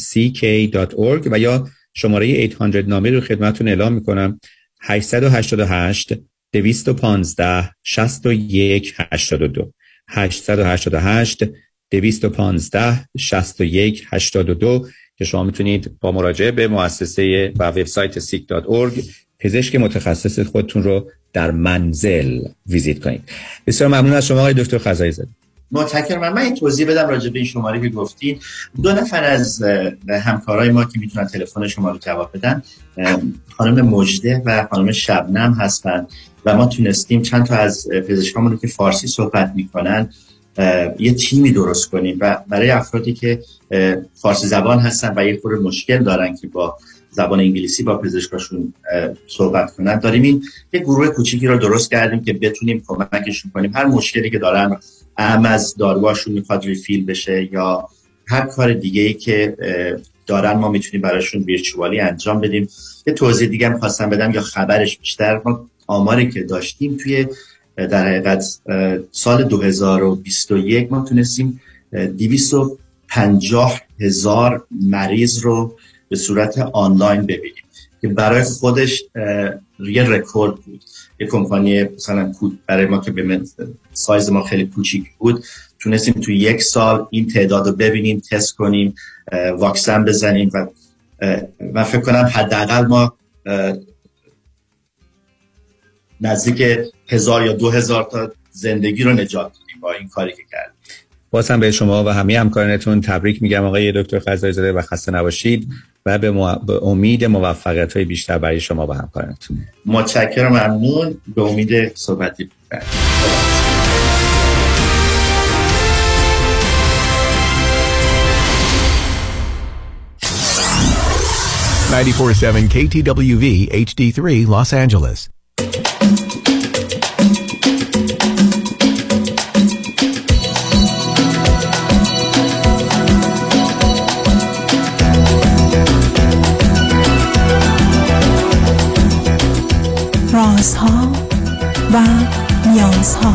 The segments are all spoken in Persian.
sick.org و یا شماره 800 نامه رو خدمتون اعلام می‌کنم. 888 215 61 82 888 215 61 82 که شما می‌تونید با مراجعه به مؤسسه و وبسایت sick.org پزشک متخصص خودتون رو در منزل ویزیت کنید. بسیار ممنون از شما آقای دکتر خزایی زاده. متشکرم. من این توضیح بدم راجع به این شماره که گفتین. دو نفر از همکارای ما که می‌تونن تلفن شما رو جواب بدن خانم مجده و خانم شبنم هستن و ما تونستیم چند تا از پزشکامون که فارسی صحبت می‌کنن یه تیمی درست کنیم و برای افرادی که فارسی زبان هستن و یه خورده مشکل دارن که با زبان انگلیسی با پزشکاشون صحبت کنن داریم این یه گروه کوچیکی رو درست کردیم که بتونیم کمکشون کنیم. هر مشکلی که دارن ام از داروهاشون می‌خواد ریفیل بشه یا هر کار دیگه ای که دارن ما می‌تونیم براشون ویرچوالی انجام بدیم. یه توضیح دیگه هم خواستم بدم یا خبرش بیشتر. ما آماری که داشتیم توی در حقیقت سال 2021 ما تونستیم 250 هزار مریض رو به صورت آنلاین ببینیم که برای خودش یه رکورد بود. یه کمپانی مثلا برای ما که به سایز ما خیلی کوچیک بود تونستیم توی یک سال این تعداد رو ببینیم تست کنیم واکسن بزنیم و من فکر کنم حداقل ما نزدیک هزار یا دو هزار تا زندگی رو نجات دادیم با این کاری که کردیم. بازم به شما و همه همکارانتون تبریک میگم آقای دکتر خزای زاده و خسته نباشید و به, به امید موفقیت های بیشتر برای شما و همکارانتون. متشکرم ممنون. به امید صحبتی. 94.7 KTWV HD3 Los Angeles. رازها و نیازها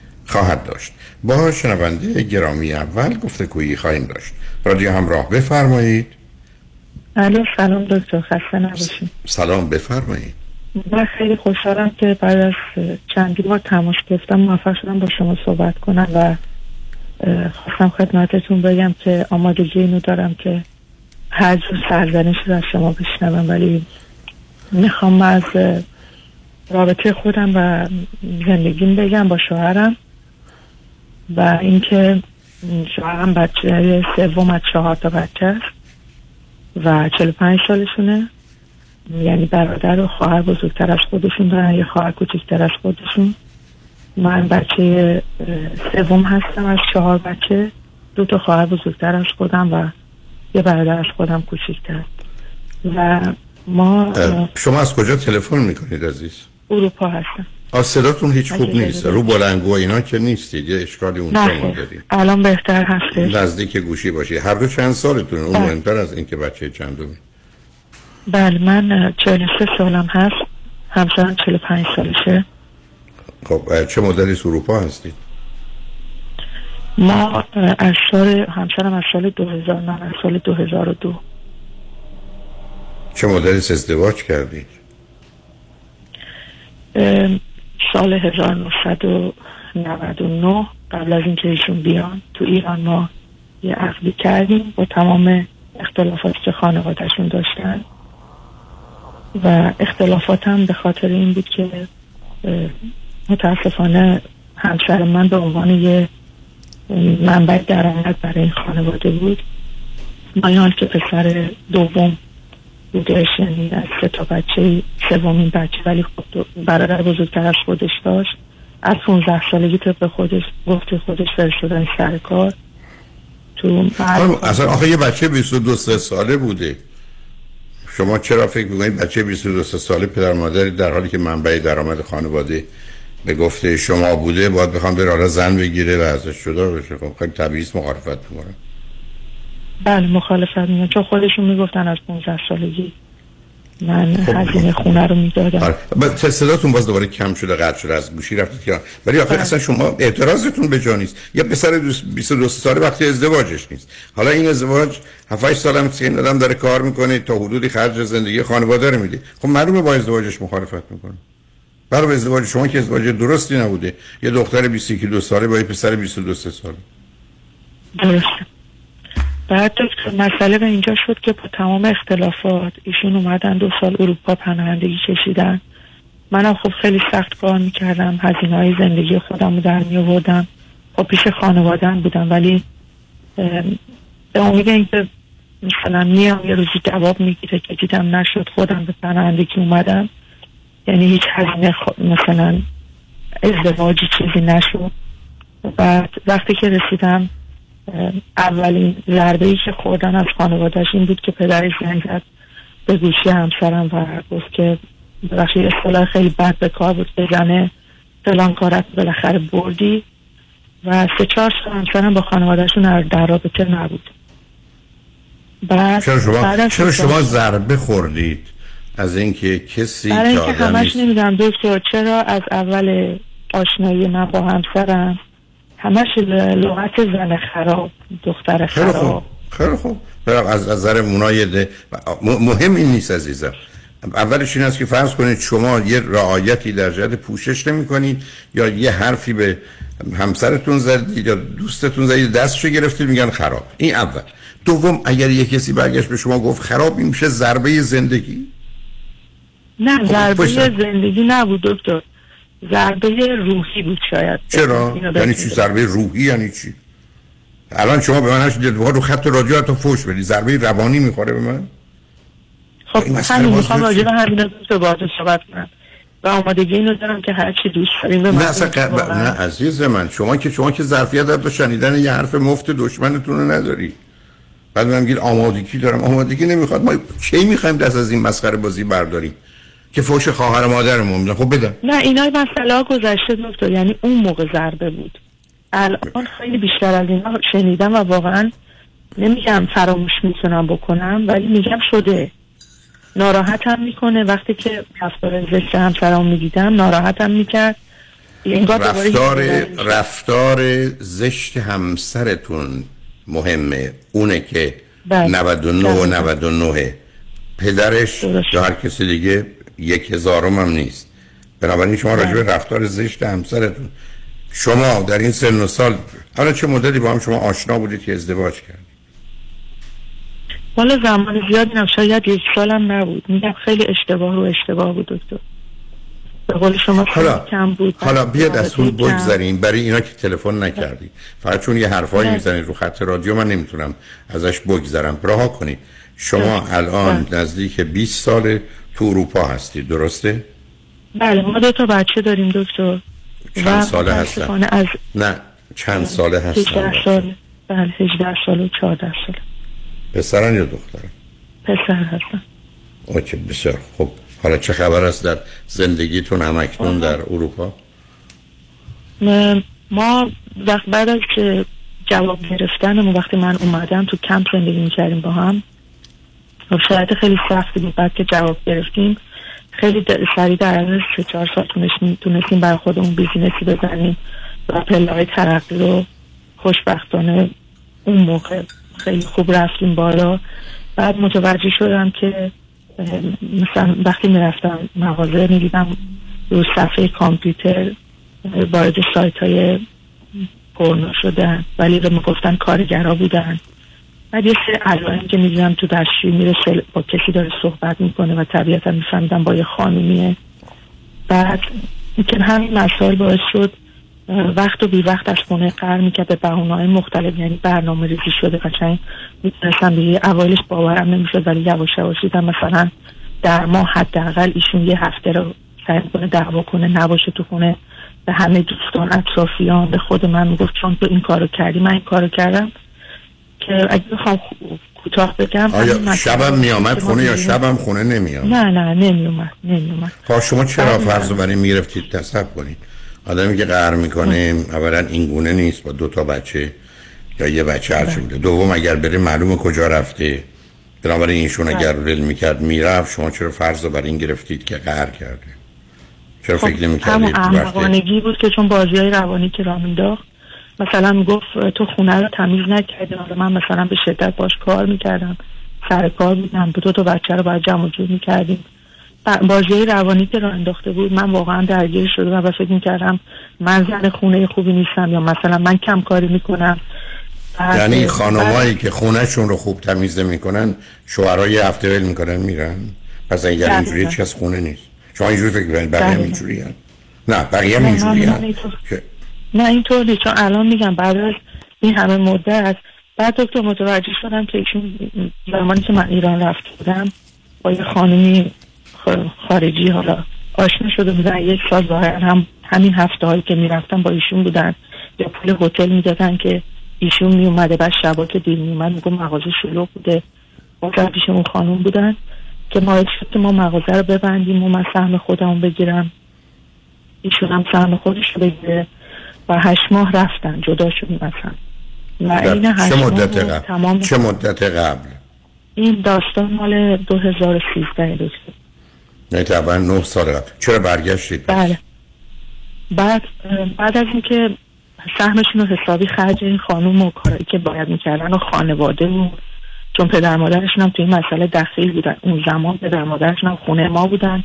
خواهد داشت. با شنونده گرامی اول گفته کویی خواهیم داشت. رادیو همراه بفرمایید. الو سلام دکتر خسته نباشید. سلام بفرمایید. من خیلی خوشحالم که بعد از چندی بار تماس گفتم موفق شدم با شما صحبت کنم و خواستم خدمتتون بگم که آمادگی اینو دارم که هر جور سرزنش رو از شما بشنوم ولی می‌خوام از رابطه خودم و زندگیم بگم با شوهرم. و اینکه شوهرم بچه سوم از چهار تا بچه است و 45 سالشونه. یعنی برادر و خواهر بزرگتر از خودشون دارن یه خواهر کوچکتر از خودشون. من بچه سوم هستم از چهار بچه. دو تا خواهر بزرگتر از خودم و یه برادر از خودم کوچکتر. و ما شما از کجا تلفن می‌کنید عزیز؟ اروپا هستم. آ صداتون هیچ خوب نیست. رو بلنگو اینا که نیستید. یه اشکالی اونجا ما خیر. داریم الان بهتر هستش. نزدیک گوشی باشی. هر دو چند سالتون اون بله. مهمتر از اینکه بچه چندمی بله من اه، 43 سالم هست. همسرم 45 سالشه. خب چه مدلی اروپا هستید؟ ما از سال همسرم از سال 2000 من از سال 2002 چه مدلی ازدواج کردید؟ سال 1999 قبل از اینکه ایشون بیان تو ایران ما یه عقدی کردیم با تمام اختلافاتی که خانوادهشون داشتن. و اختلافات هم به خاطر این بود که متاسفانه همسر من به عنوان یه منبع درآمد برای این خانواده بود. مایان که پسر دوم بودش یعنی از سه تا بچه سومین بچه ولی خب برادر بزرگتر از خودش داشت. از 15 سالگی طبق خودش گفت خودش فرستادن سر کار. تو اصلا آخه یه بچه 22 سه ساله بوده. شما چرا فکر می‌کنید بچه 22 سه ساله پدر مادری در حالی که منبع درآمد خانواده به گفته شما بوده باید بخوام بره حالا زن بگیره و ازش جدا بشه؟ خب خیلی طبیعی مخالفت می‌کنه بله مخالفت میگن چون خودشون می‌گفتن از 15 سالگی من خب. هزینه خونه رو می‌دادم. آره. صداتون باز دوباره کم شده قطع شده از گوشی رفتید که ولی آخه بله. اصلا شما اعتراضتون به جا نیست. یه پسر دوست- 22 ساله وقتی ازدواجش نیست. حالا این ازدواج 7 8 سال هم سین آدم داره کار می‌کنه تا حدودی خرج زندگی خانواده رو میده. خب معلومه با ازدواجش مخالفت می‌کنه. برای ازدواج شما که ازدواج درستی نبوده. یه دختر 22 ساله با یه پسر 22 ساله. درسته. بعد دکتر مسئله به اینجا شد که با تمام اختلافات ایشون اومدن دو سال اروپا پناهندگی کشیدن. منم خب خیلی سخت کار می‌کردم هزینه های زندگی خودم رو در می آوردم خب پیش خانوادم بودم ولی به امید اینکه مثلا میام یه روزی جواب می‌گیره که دیدم نشد خودم به پناهندگی اومدم. یعنی هیچ هزینه مثلا ازدواجی چیزی نشد. بعد وقتی که رسیدم اولین ضربه ای که خوردن از خانوادش این بود که پدرش زنگ زد به گوشی همسرم و گفت که ببخشید اصطلاح خیلی بد به کار بود بزنه فلان کارت بالاخره بردی و سه چهار سال همسرم با خانوادهشون در- رابطه نبود. بعد چرا شما چرا شما ضربه خوردید؟ از اینکه کسی برای که اینکه همش نمی‌دونم دکتر چرا از اول آشنایی من با همسرم همش لغت زن خراب دختر خراب. خیلی خوب. برم از از نظر اونای ده م- مهم این نیست عزیزم. اولش این است که فرض کنید شما یه رعایتی در جهت پوشش نمی کنید یا یه حرفی به همسرتون زدید یا دوستتون زدید دستشو گرفتید میگن خراب. این اول. دوم اگر یه کسی برگشت به شما گفت خراب این میشه ضربه زندگی؟ نه خب، ضربه زندگی نبود دکتر. ضربه روحی بود شاید. چرا؟ یعنی چی. ضربه روحی یعنی چی؟ الان شما به من نشدید رو خط رادیو حتی فوش بدی. ضربه روانی می‌خوره به من؟ خب همین می‌خوام. راجع به همین دکتر باهاتون صحبت کنم. و آمادگی اینو دارم که هر چی دوست داریم به نه اصلا. نه عزیز من شما که شما که ظرفیت در شنیدن یه حرف مفت دشمنتون رو نداری. بعد من میگید آمادگی دارم. آمادگی نمی‌خواد. ما کی می‌خوایم دست از این مسخره بازی برداریم؟ که فوش خواهر و مادرمون میدن. خب بدن نه اینا مسئله گذشته دکتر. یعنی اون موقع ضربه بود. الان خیلی بیشتر از اینا شنیدم و واقعا نمیگم فراموش می‌تونم بکنم ولی میگم شده. ناراحتم می‌کنه. وقتی که رفتار زشت همسرم می‌دیدم ناراحتم می‌کرد. رفتار. رفتار زشت همسرتون مهمه. اونه که بله. 99 و دقیقاً. 99 پدرش درست. یا هر کسی دیگه یک هزارم هم نیست. بنابراین شما راجع به رفتار زشت همسرتون شما در این سن و سال حالا چه مدتی با هم شما آشنا بودید که ازدواج کردید؟ والا زمان زیادی نه شاید یک سالم نبود. میگم خیلی اشتباه رو اشتباه بود دکتر. به قول شما حالا کم بود. حالا بیاد از اون. بگذاریم برای اینا که تلفن نکردید. فقط چون یه حرفایی نه. می‌زنید رو خط رادیو من نمی‌تونم ازش بگذرم. رها کنید. شما. الان. نزدیک 20 سال تو اروپا هستید درسته؟ بله ما دو تا بچه داریم دکتر چند ساله هستن؟ از نه چند ساله 18 هستن سال بله 18 سال و 14 سال پسرن یا دخترن؟ پسر هستن okay بسیار خب حالا چه خبر است در زندگیتون همکنون در اروپا ما وقت بعد از جواب گرفتنمون وقتی من اومدم تو کمپ زندگی می‌کردیم با هم شرایط خیلی سختی بود. بعد که جواب گرفتیم خیلی سریع در عرض سه چهار سال تونستیم برای خودمون business ی بزنیم و پله های ترقی رو خوشبختانه اون موقع خیلی خوب رفتیم بالا. بعد متوجه شدم که مثلا وقتی می‌رفتم مغازه می‌دیدم رو صفحه کامپیوتر وارد سایت های پرنو شدن. ولی به می‌گفتن کارگرا بودن. بعد یه سه علائم که می‌دیدم تو دستشویی میره سل- با کسی داره صحبت می‌کنه و طبیعتا میفهمیدم با یه خانومیه. بعد که همین مسائل باعث شد وقت و بی وقت از خونه قرار می‌کرد به های مختلف یعنی برنامه ریزی شده قشنگ. می‌تونستم دیگه اولش باورم نمی‌شد ولی یواش یواش دیدم مثلا در ماه حداقل ایشون یه هفته رو سعی کنه دعوا کنه نباشه تو خونه. به همه دوستان اطرافیان به خود من می‌گفت چون تو این کارو کردی من این کارو کردم. که اگه بخوام خو- کوتاه بگم آیا شبم میامد خونه یا. شبم خونه نمیامد نه نه نمیومد نمیومد خب شما چرا بله. فرض رو برای می‌رفتید تصب کنید. آدمی که قهر می‌کنه اولا این گونه نیست با دو تا بچه یا یه بچه هرچی بوده. دوم اگر بره معلومه کجا رفته. بنابراین ایشون اگر ول می‌کرد می‌رفت. شما چرا فرض رو بر این گرفتید که قهر کرده؟ چرا فکر خب، نمی‌کردید همون احمقانگی بود که چون بازی های روانی که را مینداخت مثلا می‌گفت تو خونه رو تمیز نکردی من مثلا به شدت باش کار می‌کردم سر کار بودم دو تا بچه رو باید جمع و جور می‌کردیم. بازی روانی که را انداخته بود من واقعا درگیر شده و فکر می‌کردم من زن خونه خوبی نیستم یا مثلا من کم کاری می‌کنم. یعنی خانمایی که خونهشون رو خوب تمیز نمی‌کنن شوهرای هفته ول می‌کنن میرن. پس اگر. اینجوری هیچ کس خونه نیست. شما اینجوری فکر کنید بقیه هم. اینجوری نه بقیه هم اینجوری نه اینطور نیست. چون الان میگم بعد از این همه مدت بعد دکتر متوجه شدم که ایشون زمانی که من ایران رفته بودم با یه خانمی خارجی حالا آشنا شده بودن. یک سال ظاهرا هم همین هفته هایی که می‌رفتم با ایشون بودن. یا پول هتل می‌دادن که ایشون میومده بعد شبا که دیر میومد میگم مغازه شلوغ بوده. اونجا پیش اون خانم بودن که ما شد که ما مغازه رو ببندیم و من سهم خودمو بگیرم. ایشون هم سهم خودش رو بگیره. و هشت ماه رفتن جدا شدیم و این هشت چه مدت قبل؟ تمام چه مدت قبل؟ این داستان مال 2013 دکتر نه طبعا نه سال قبل. چرا برگشتید؟ بله. بعد بعد از اینکه سهمشون رو حسابی خرج این خانوم و کارایی که باید می‌کردن و خانواده و چون پدر مادرشون هم توی این مسئله دخیل بودن. اون زمان پدر مادرشون هم خونه ما بودن.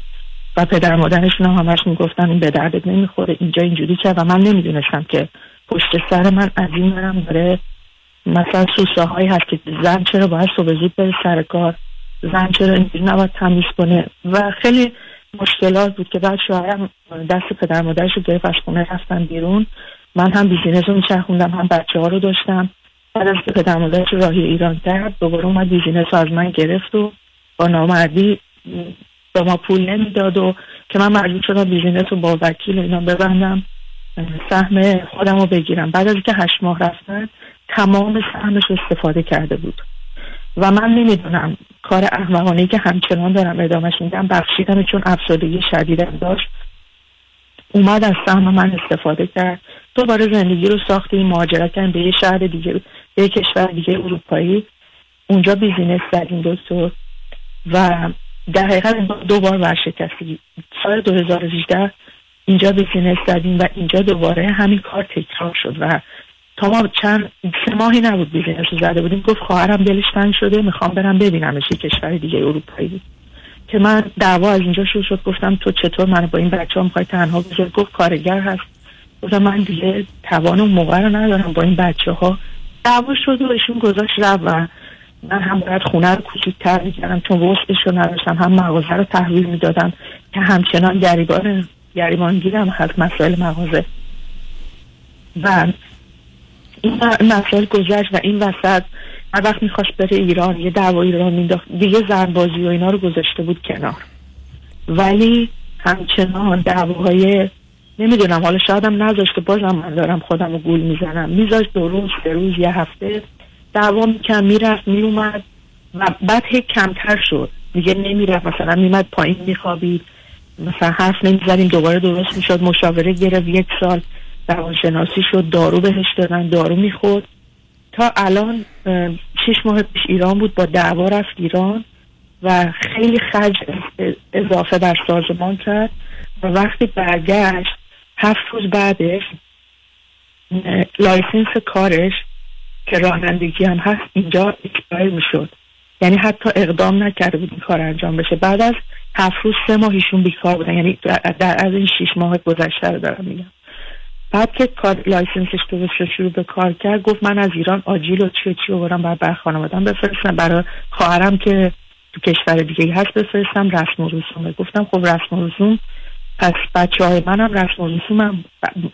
و پدر مادرشون هم همش می‌گفتن این به دردت نمی‌خوره اینجا اینجوری کرد و من نمی‌دونستم که پشت سر من از این برم داره مثلا سوسه هایی هست که زن چرا باید صبح زود بره سر کار؟ زن چرا اینجوری نباید تمیز کنه؟ و خیلی مشکلات بود که بعد شوهرم دست پدر مادرش رو گرفت از خونه رفتن بیرون. من هم business رو میچرخوندم هم بچه ها رو داشتم. بعد از پدر مادرش راهی ایران کرد دوباره اومد business از من گرفت و با نامردی به ما پول نمی‌داد و که من مجبور شدم بیزینس رو با وکیل اینا ببندم. سهم خودم رو بگیرم. بعد از اینکه هشت ماه رفتن تمام سهمش استفاده کرده بود. و من نمی‌دونم کار احمقانه که همچنان دارم ادامهش میدم بخشیدم چون افسردگی شدیدم داشت. اومد از سهم من استفاده کرد. دوباره زندگی رو ساختیم مهاجرت کردیم به یه شهر دیگه به یه کشور دیگه اروپایی. اونجا business زدیم دکتر و در حقیقت دو بار ورشکستی. سال 2018 اینجا business زدیم و اینجا دوباره همین کار تکرار شد و تا ما چند سه ماهی نبود business رو زده بودیم. گفت خواهرم دلش تنگ شده می‌خوام برم ببینمش کشور دیگه اروپایی. که من دعوا از اینجا شروع شد. گفتم تو چطور من با این بچه ها می‌خوای تنها بذاری؟ گفت کارگر هست. گفتم من دیگه توان اون موقع رو ندارم با این بچه ها دعوا شد و ایشون گذاشت رفت و من هم باید خونه رو کوچیک‌تر می‌کردم چون وسعش رو نداشتم هم مغازه رو تحویل می‌دادم که همچنان گریبان گریبان گیرم هست مسائل مغازه. و این مسائل گذشت و این وسط هر وقت می‌خواست بره ایران یه دعوایی رو مینداخت دیگه زنبازی و اینا رو گذاشته بود کنار. ولی همچنان دعواهای نمی‌دونم حالا شایدم نذاشته بازم من دارم خودم رو گول می‌زنم. میذاشت دو روز سه روز یه هفته دعوا میکن می‌رفت میومد و بعد هی کمتر شد. دیگه نمی‌رفت مثلا میمد پایین میخوابید. مثلا حرف نمی‌زدیم دوباره درست می‌شد مشاوره گرفت یک سال روانشناسی شد دارو بهش دادن دارو می‌خورد. تا الان شش ماه پیش ایران بود با دعوا رفت ایران و خیلی خرج اضافه بر سازمان کرد و وقتی برگشت هفت روز بعدش license کارش که رانندگی هم هست اینجا expire می‌شد. یعنی حتی اقدام نکرده بود این کار انجام بشه. بعد از هفت روز سه ماه ایشون بیکار بودن. یعنی در از این شیش ماه گذشته رو دارم میگم. بعد که کار license ش درست شروع به کار کرد گفت من از ایران آجیل و چی و چی رو برم برای بر خانوادم بفرستم. برای خواهرم که تو کشور دیگه هست بفرستم. رسم و رسومه گفتم خب رسم و رسوم پس بچه های منم رسم و رسومم.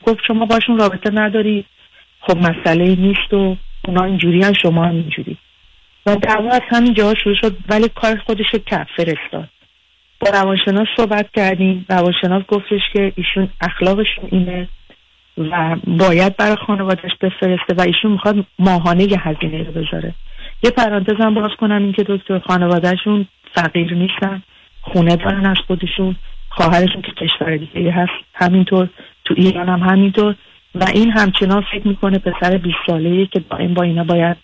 گفت شما باشون رابطه نداری. خب مسئله نیست و اونا اینجوری هم شما هم اینجوری. و دعوا از همین جاها شروع شد ولی کار خودش رو کرد فرستاد. با روانشناس صحبت کردیم روانشناس گفتش که ایشون اخلاقشون اینه و باید برای خانوادش بفرسته و ایشون می‌خواد ماهانه یه هزینه رو بذاره. یه پرانتز هم باز کنم این که دکتر خانوادهشون فقیر نیستن خونه دارن از خودشون خواهرشون که کشور دیگه هست همینطور. تو ایران هم همینطور. و این همچنان فکر می‌کنه پسر 20 ساله که دائم با اینا باید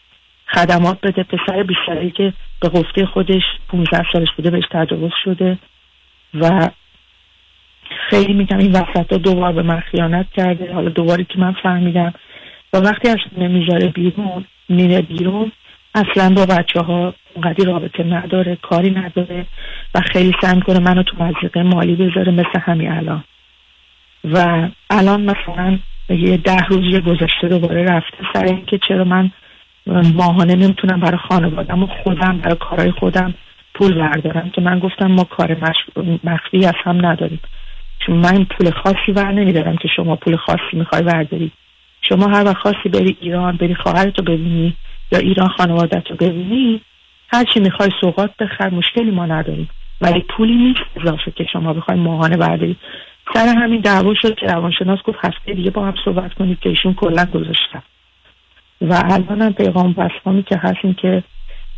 خدمات بده. پسر 20 ساله که به گفته خودش 15 سالش بوده بهش تجاوز شده. و خیلی میگم این وسط دوبار به من خیانت کرده. حالا دوباری که من فهمیدم. و وقتی از خونه می‌ذاره بیرون میره بیرون اصلا با بچه ها اونقدی رابطه نداره کاری نداره و خیلی سعی می‌کنه منو تو مزیقه مالی بذاره مثل همین الان. و الان مثلا یه ده روز یه گذشته دوباره رفته سر اینکه چرا من ماهانه نمی‌تونم برای خانوادم و خودم برای کارهای خودم پول بردارم؟ که من گفتم ما کار مخفی از هم نداریم. چون من پول خاصی ور نمیدارم که شما پول خاصی می‌خوای برداری. شما هر وقت خاصی بری ایران بری خواهرتو ببینی یا ایران خانوادت رو ببینی هر می‌خوای سوقات بخر مشکلی ما نداریم. ولی پولی نیست اضافه که شما بخوای ماهانه برداری. سر همین دعوا شد که روانشناس گفت هفته دیگه با هم صحبت کنید که ایشون کلا گذاشتن. و الان هم پیغام بسخامی که هست این که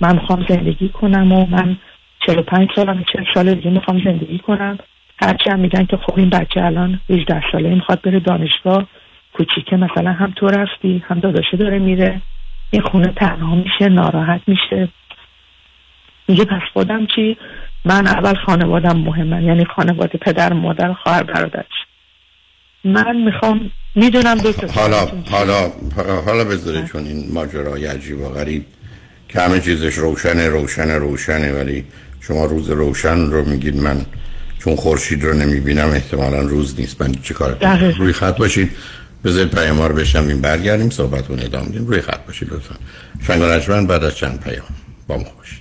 من می‌خوام زندگی کنم و من 45 سالم 40 سال دیگه می‌خوام زندگی کنم. هرچی هم میگن که خب این بچه الان 18 ساله می‌خواد بره دانشگاه کوچیکه مثلا هم تو رفتی هم داداشه داره میره. این خونه تنها میشه ناراحت میشه. میگه پس خودم چی؟ من اول خانوادم مهمه یعنی خانواده پدر مادر خواهر برادرش من می‌خوام می‌دونم دکتر حالا حالا حالا بذاره چون این ماجرای عجیب و غریب که همه چیزش روشنه روشنه روشنه ولی شما روز روشن رو میگید من چون خورشید رو نمی‌بینم احتمالا روز نیست. من چه کار. روی خط باشید بذارید پیام رو بشم این برگردیم صحبت رو ادامه بدیم. روی خط باشید لطفا. شنگ بعد از چند پیام. با ما باشید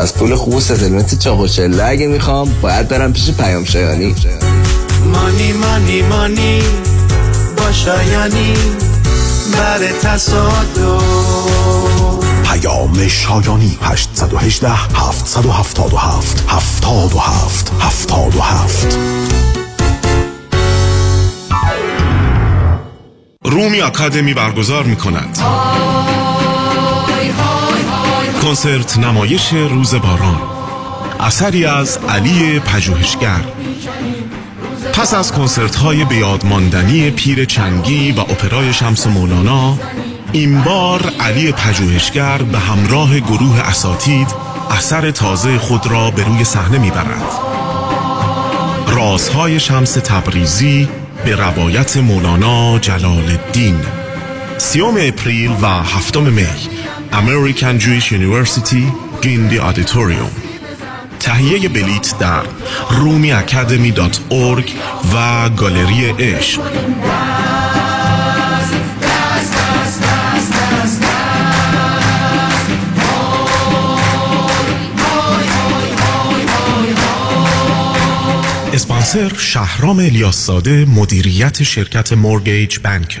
از پول خوب و ستلمنت چاق و چله اگه می‌خوام باید برم پیش پیام شایانی. مانی مانی مانی با شایانی بر تصادف. پیام شایانی 818 777 77 77 رومی اکادمی برگزار می کند کنسرت نمایش روز باران. اثری از علی پژوهشگر. پس از کنسرت های بیادماندنی پیر چنگی و اپرای شمس مولانا این بار علی پژوهشگر به همراه گروه اساتید اثر تازه خود را به روی صحنه می‌برد. رازهای شمس تبریزی به روایت مولانا جلال الدین. سیوم اپریل و هفتم می. American Jewish University Gindi Auditorium تهیه بلیت در Rumi Academy dot org و گالری عشق اسپانسر شهرام الیاس مدیریت شرکت مورگیج بانک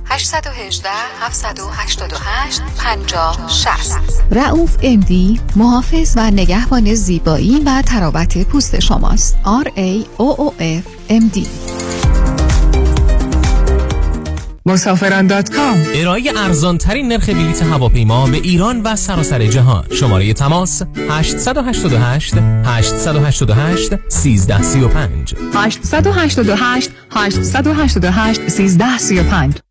818 788 50 60 رعوف امدی محافظ و نگهبان زیبایی و تراوت پوست شماست. R A O O F M D. مسافران دات کام. ارائه ارزان ترین نرخ بلیت هواپیما به ایران و سراسر جهان. شماره تماس 888 888 1335 888 888 1335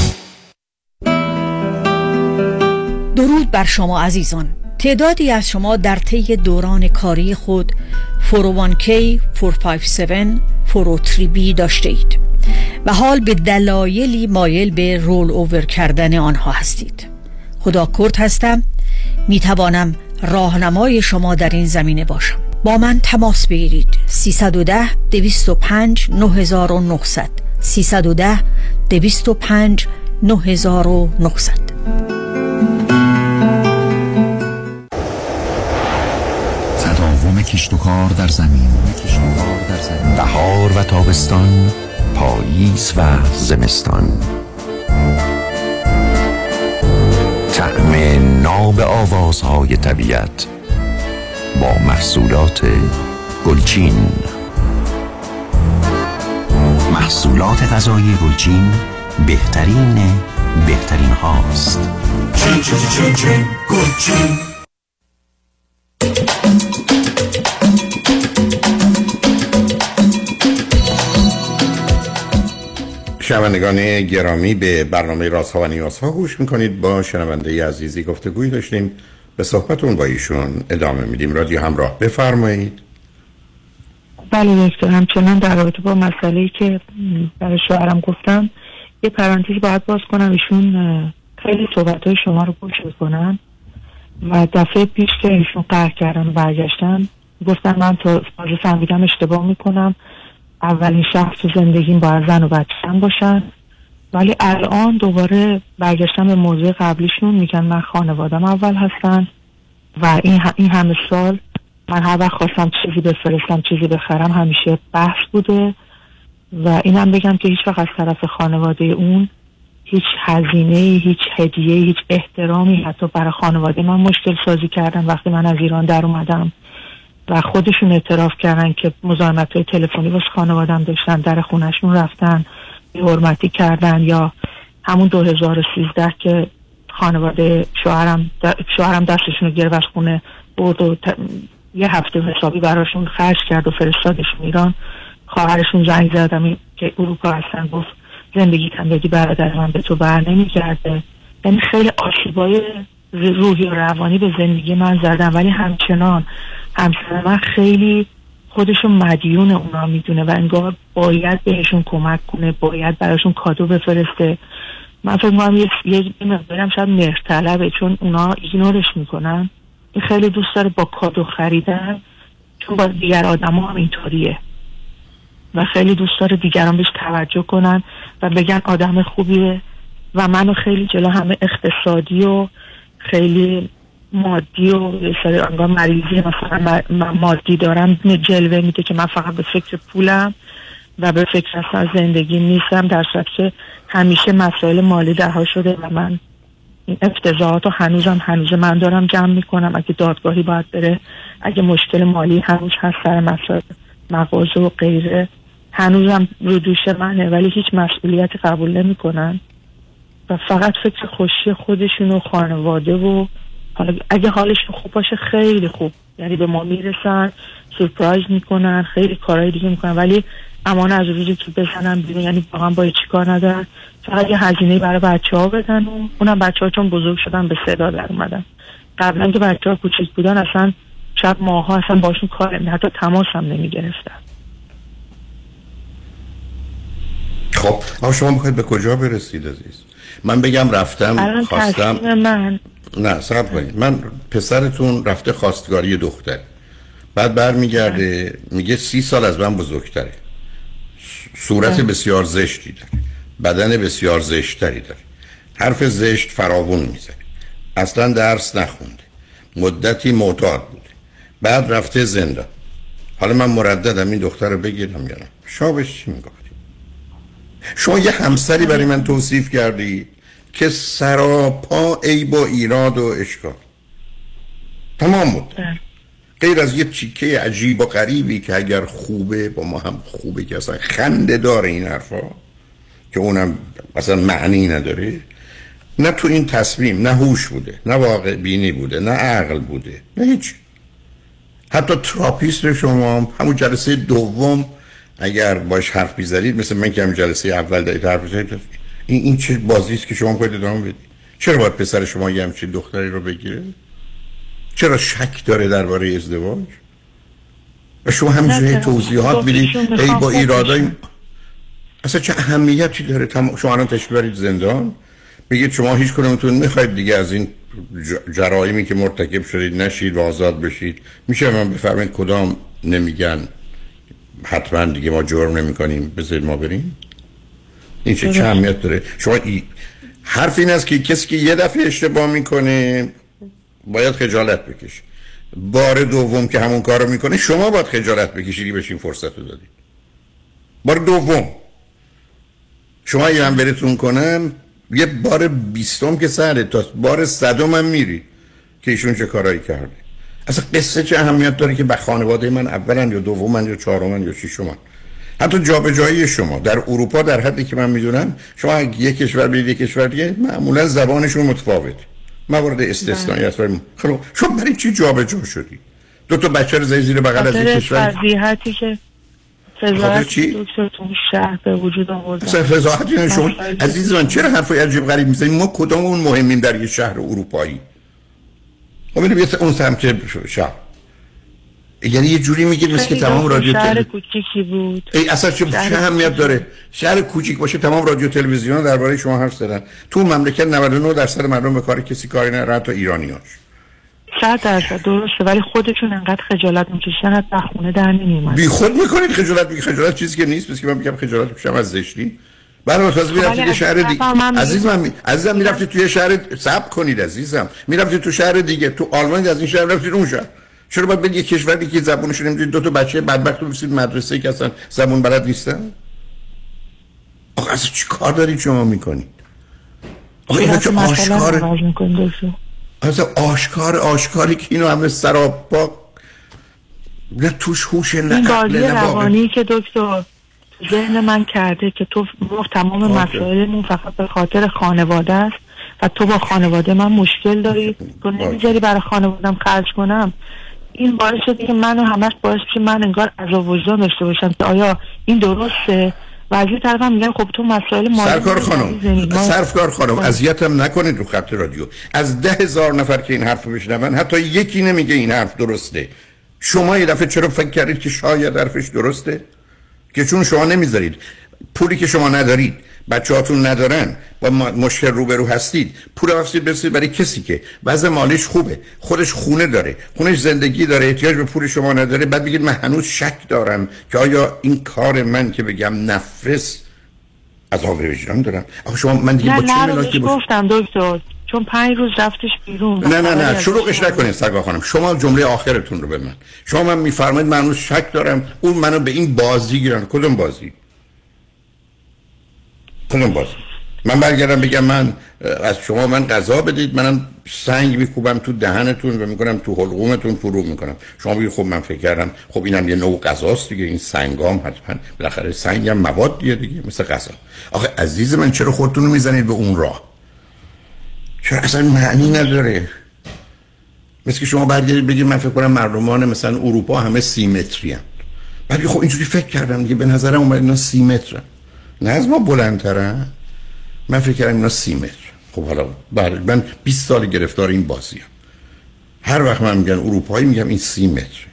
درود بر شما عزیزان. تعدادی از شما در طی دوران کاری خود 401k 457 403b داشته اید و حال به دلایلی مایل به رول اوور کردن آنها هستید. خدا کرد هستم. می توانم راهنمای شما در این زمینه باشم. با من تماس بگیرید. 310 205 9900 310 205 9900 کشت و کار در زمین. بهار و تابستان پاییز و زمستان. طعم ناب آوازهای طبیعت با محصولات گلچین. محصولات غذایی گلچین بهترین بهترین هاست. چین چین چین چین گلچین. شنوندگان گرامی به برنامه رازها و نیازها گوش می‌کنید. با شنونده عزیزی گفتگوی داشتیم. به صحبتون با ایشون ادامه میدیم. رادیو همراه بفرمایید. بله دکتر. همچنان در رابطه با مسئله که برای شوهرم گفتم یه پرانتز باید باز کنم. ایشون خیلی صحبت های شما رو گوش می‌کنن و دفعه پیش که ایشون قهر کردن و برگشتن گفتن من تازه فهمیدم اشتباه می‌کنم. اولین شخص تو زندگیم باید زن و بچه‌م باشن. ولی الان دوباره برگشتم به موضوع قبلیشون میگن من خانوادم اول هستن و این, این همه سال من هر وقت خواستم چیزی بفرستم چیزی بخرم همیشه بحث بوده و اینم بگم که هیچ وقت از طرف خانواده اون هیچ هزینه هیچ هدیه هیچ احترامی حتی برای خانواده من مشکل سازی کردن وقتی من از ایران در اومدم. و خودشون اعتراف کردن که مزاحمت های تلفنی واسه خانوادم داشتن در خونشون رفتن حرمتی کردن یا همون 2013 که خانواده شوهرم شوهرم دستشون رو گرفت خونه برد و یه هفته حسابی براشون خرج کرد و فرستادشون ایران. خواهرشون زنگ زدم که اروپا هستن گفت زندگی کندگی برادر من به تو بر نمیگرده. یعنی خیلی آشیبای روحی و روانی به زندگی من زدن. ولی همچنان همسر من خیلی خودشون مدیون اونا می‌دونه و انگار باید بهشون کمک کنه باید براشون کادو بفرسته. من فکر می‌کنم یه, یه مقدارم شاید مرتلبه چون اونا ایگنورش می‌کنن. خیلی دوست داره با کادو خریدن چون با دیگر آدم هم اینطوریه. و خیلی دوست داره دیگران بهش توجه کنن و بگن آدم خوبیه. و منو خیلی جلو همه اقتصادی و خیلی مادی و سری انگار مریضی مثلا مادی دارم جلوه میده که من فقط به فکر پولم و به فکر اصلا زندگی نیستم در صورت که همیشه مسائل مالی دها شده و من این افتضاحات رو هنوزم هنوز من دارم جمع می‌کنم. اگه دادگاهی باید بره اگه مشکل مالی هنوز هست سر مسائل مغازه و غیره هنوزم رو دوش منه ولی هیچ مسئولیتی قبول نمی‌کنن. و فقط فکر خوشی خودشون و خانواده و حالا اگه حالشون خوب باشه خیلی خوب. یعنی به ما می‌رسن سورپرایز می‌کنن خیلی کارهای دیگه می‌کنن. ولی امان از روزی که بزنن بیرون یعنی واقعا باید چی کار ندارن. فقط یه هزینه برای بچه ها بدن و اونم بچه ها چون بزرگ شدن به صدا در اومدن. قبلا که بچه ها کوچیک بودن اصلا شب ماه ها اصلا باشون کار حتی تماس هم نمی گرفتن. خب شما می‌خواید به کجا برسید عزیز؟ من بگم رفتم خواستم. من. نه صبر کنید. من پسرتون رفته خواستگاری دختر. بعد برمیگرده میگه سی سال از من بزرگتره. صورت بله. بسیار زشتی داره. بدن بسیار زشتری داره. حرف زشت فراوون می‌زنه. اصلا درس نخونده. مدتی معتاد بوده. بعد رفته زندان. حالا من مرددم این دختر رو بگیرم یا نه؟ شما بهش چی می‌گفتی شما یه همسری برای من توصیف کردی؟ که سراپا عیب و ایراد و اشکال. تمام بود. غیر از یه چیکه عجیب و غریبی که اگر خوبه با ما هم خوبه که اصلا خنده داره این حرفا که اونم اصلا معنی نداره نه تو این تصمیم نه هوش بوده نه واقع بینی بوده نه عقل بوده نه هیچ. حتی تراپیست شما هم همون جلسه دوم اگر باش حرف بیزارید مثل من که هم جلسه اول دارید حرف بزنید این, این چه بازی است که شما باید ادامه بدید چرا باید پسر شما یه همچین دختری رو بگیره؟ چرا شک داره درباره ازدواج؟ و شما همینجوری توضیحات می‌دید ای با ایرادای اصلا چه اهمیتی داره؟ تم... شما الان تشریف برید زندان بگید شما هیچ کدومتون می‌خواید دیگه از این ج- جرائمی که مرتکب شدید نشید و آزاد بشید. میشه من بفرمایید کدام نمیگن؟ حتما دیگه ما جرم نمی کنیم بذارید ما بریم. این چه اهمیت داره؟ شما ای... حرف این است که کسی که یه دفعه اشتباه می‌کنه باید خجالت بکشه. بار دوم که همون کار رو می‌کنه شما باید خجالت بکشیدی بهش این فرصت رو دادید بار دوم. شما اگه من براتون کنم یه بار بیستم که سره تا بار صدم هم میری که ایشون چه کارایی کرده. اصلا قصه چه اهمیت داره که به خانواده من اولا یا دومن یا چهارمن یا ششمن؟ حتی جابجایی شما در اروپا در حدی که من می‌دونم شما اگه یک کشور برید یک کشور دیگه معمولا زبانشون متفاوت. موارد استثنایی هست. خب شما برای چی جابجا شدی؟ دو تا بچه رو زیر بغل از یک کشور؟ که فضاحت چی؟ دکتر تو اون شهر به وجود آوردن. اصلا فضاحتی نه شما. مسائل- عزیز من چرا حرف عجیب غریب می‌زنید ما کدام اون مهمیم در یه شهر اروپایی؟ خب اون سمت شهر. یعنی یه جوری میگید مثل که تمام رادیو شهر تل... کوچیکی بود. ای اصلا چه اهمیت داره. شهر کوچیک باشه تمام رادیو تلویزیون درباره شما حرف زدن. تو مملکت 99 درصد مردم به کار کسی کاری ندارن حتی ایرانیاش صد درصد درسته ولی خودشون انقدر خجالت می‌کشن از خونه در نمیومد. بی خود می‌کنید خجالت میگی خجالت چیزی که نیست بس که من میگم خجالت می‌کشم از زشتی. برای تازه می‌رفتید ولی یه شهر دیگه عزیز. من می... عزیزم می‌رفتید توی شهر صبر کنید عزیزم. می‌رفتید تو شهر دیگه تو آلمان از این شهر رفتید اون شهر. چرا باید برید یه کشوری که زبونشون نمی‌دونید دو تا بچه بدبخت رو بسید مدرسه که اصلا زبون بلد نیستن؟ آخه اصلا چی کار دارید شما می‌کنید؟ آخه اینا که آشکار اصلا آشکار آشکاری که اینو همه سراپا نه توش هوش نه این بازی. روانی که دکتر ذهن من کرده که تو ما تمام. مسائلمون فقط به خاطر خانواده است و تو با خانواده من مشکل داری. تو نمی‌ذاری برای خانوادم خرج کنم. این باعث شده که منو همش باعث بشه من انگار عذاب وجدان داشته باشم که آیا این درسته؟ و از یه طرف هم میگم خب تو مسائل مالی سرکار خانم سرکار خانم اذیتم نکنید رو خط رادیو. از ده هزار نفر که این حرف بشنون حتی یکی نمیگه این حرف درسته. شما یه دفعه چرا فکر کردید که شاید حرفش درسته؟ که چون شما نمی‌ذارید. پولی که شما ندارید. بچه هاتون ندارن. با مشکل روبرو هستید. پول افسید برسید برای کسی که وضع مالیش خوبه. خودش خونه داره. خونش زندگی داره. احتیاج به پول شما نداره. بعد بگید من هنوز شک دارم که آیا این کار من که بگم نفرس از آب وجدان دارم؟ آخه شما من دیگه نه با چه ملاکی گفتم دکتر. چون پنج روز رفتش بیرون نه نه نه شروعش نکنید سرگاه خانم. شما جمله آخرتون رو به من شما من میفرمایید من هنوز شک دارم. اون منو به این بازی گیرن. کدوم بازی؟ کدوم بازی. من برگردم بگم من از شما من غذا بدید. منم سنگ میکوبم تو دهنتون و می‌کنم تو حلقومتون فرو می‌کنم. شما بگید خب من فکر کردم خب اینم یه نوع غذاست دیگه. این سنگام حتما بالاخره سنگ هم مواد دیگه دیگه مثل غذا. آخه عزیز من چرا خودتون رو می‌زنید به اون راه؟ چرا اصلا معنی نداره؟ مثل که شما برگردید بگید من فکر کنم مردمان مثلا اروپا همه سیمتری هم. بعد خب اینجوری فکر کردم دیگه. به نظرم اومد اینا سیمترن. نه از ما بلندترن من فکر کردم اینا سی متر. خب حالا برای من 20 سال گرفتار این بازی هر وقت من میگن اروپایی میگم این سی متر.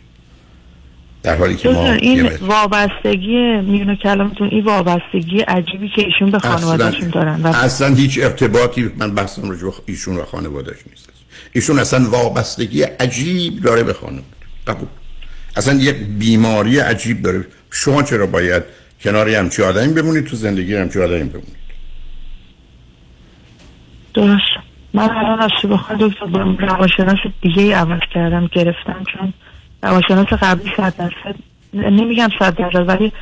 در حالی که ما این وابستگی میونه کلامتون این وابستگی عجیبی که ایشون به خانوادهشون دارن اصلا هیچ ارتباطی من بحثم رو ایشون و خانوادهش نیست. ایشون اصلا وابستگی عجیب داره به خانواده قبول. اصلا یک بیماری عجیب داره. شما چرا باید کنار همچی آدمی بمونید تو زندگی همچی آدمی بمونید درست. من الان از بخواه دکتر با رواشناس دیگه ای عوض کردم گرفتم چون رواشناس قبلی صد درصد نمیگم صد درصد ولی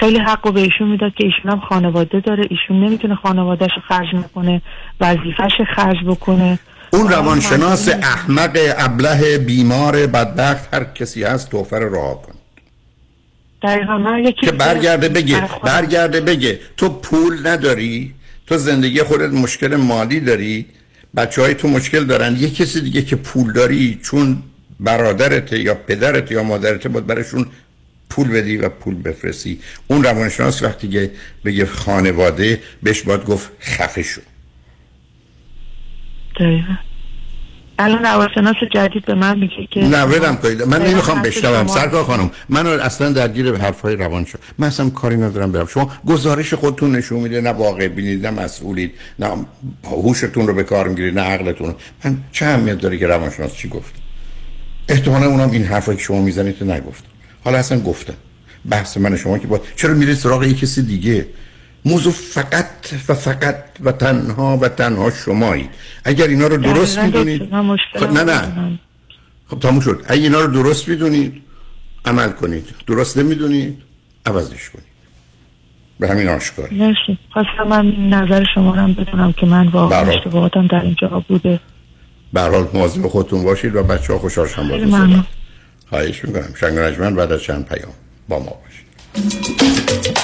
خیلی حق به ایشون می‌داد که ایشون هم خانواده داره. ایشون نمی‌تونه خانوادهش خرج نکنه وظیفش خرج بکنه. اون روانشناس احمق ابله بیمار بدبخت هر کسی هست توفر راه کن دقیقا که برگرده بگه برگرده بگه تو پول نداری تو زندگی خودت مشکل مالی داری بچه های تو مشکل دارن یه کسی دیگه که پول داری چون برادرت یا پدرت یا مادرت باید برشون پول بدی و پول بفرستی. اون روانشناس وقتی که بگه خانواده بهش باید گفت خفه شو. دقیقا. الان روانشناس جدید به من میگه که نه ولم کنید. من نمی‌خوام بشنوم. سرکار خانم من اصلا درگیر حرفای روان شد. من اصلا کاری ندارم برم شما گزارش خودتون نشون میده نه واقع بینید نه مسئولید نه هوشتون رو به کار می‌گیرید نه عقلتون من چه اهمیت داره که روانشناس چی گفت؟ احتمالا اونم این حرفایی که شما می‌زنید نگفت. حالا اصلا گفتم بحث من شما که با چرا میرید سراغ یک کسی دیگه؟ موضوع فقط و فقط و تنها و تنها شمایید اگر اینا رو درست می‌دونید خب نه نه. خب تموم شد. اگر اینا رو درست می‌دونید عمل کنید. درست نمی‌دونید عوضش کنید. به همین آشکاری مرسی. خواستم من نظر شما رو بدونم که من واقعا اشتباهاتم در اینجا بوده. برحال مواظب خودتون باشید و بچه ها خوشحال شما باز خواهش می‌کنم. شنگ بعد از چند پیام با ما باشید.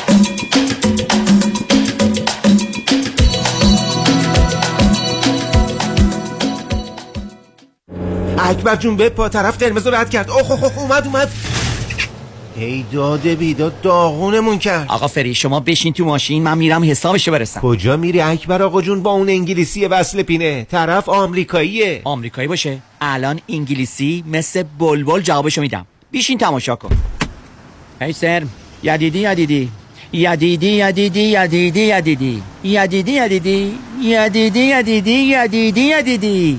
اکبر جون به پا طرف قرمز رو رد کرد. اوه اوه اومد اومد. ای داده بیداد داغونمون کرد. آقا فری شما بشین تو ماشین من میرم حسابشو برسم. کجا میری اکبر آقا جون؟ با اون انگلیسی وصل پینه. طرف آمریکاییه. آمریکایی باشه. الان انگلیسی مثل بلبل جوابشو میدم. بیشین تماشا کن. هی سر یدیدی یدیدی. یدیدی یدیدی یدیدی یدیدی. یدیدی یدیدی. یدیدی یدیدی یدیدی یدیدی.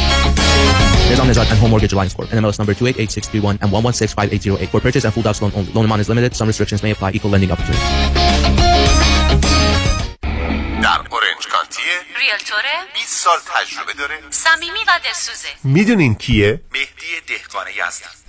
Nizam Nizad and Home Mortgage Alliance Corp. NMLS number 288631 and 1165808. For purchase and full docs loan only. Loan amount is limited. Some restrictions may apply. Equal lending opportunity. در اورنج کانتیه ریلتوره 20 سال تجربه داره صمیمی و دلسوزه میدونین کیه؟ مهدی دهقان یزدان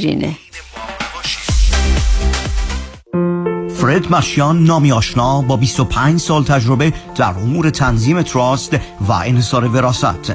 شیرینه. فرد مشیان نامی آشنا با 25 سال تجربه در امور تنظیم تراست و انحصار وراست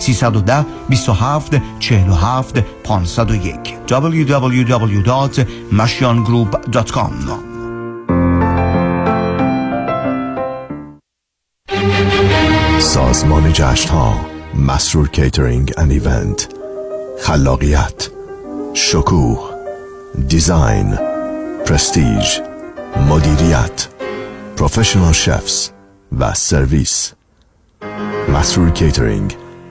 310 27 47 501 www.mashiangroup.com سازمان جشن ها مسرور catering and event خلاقیت شکوه design prestige مدیریت professional chefs و سرویس مسرور کیترینگ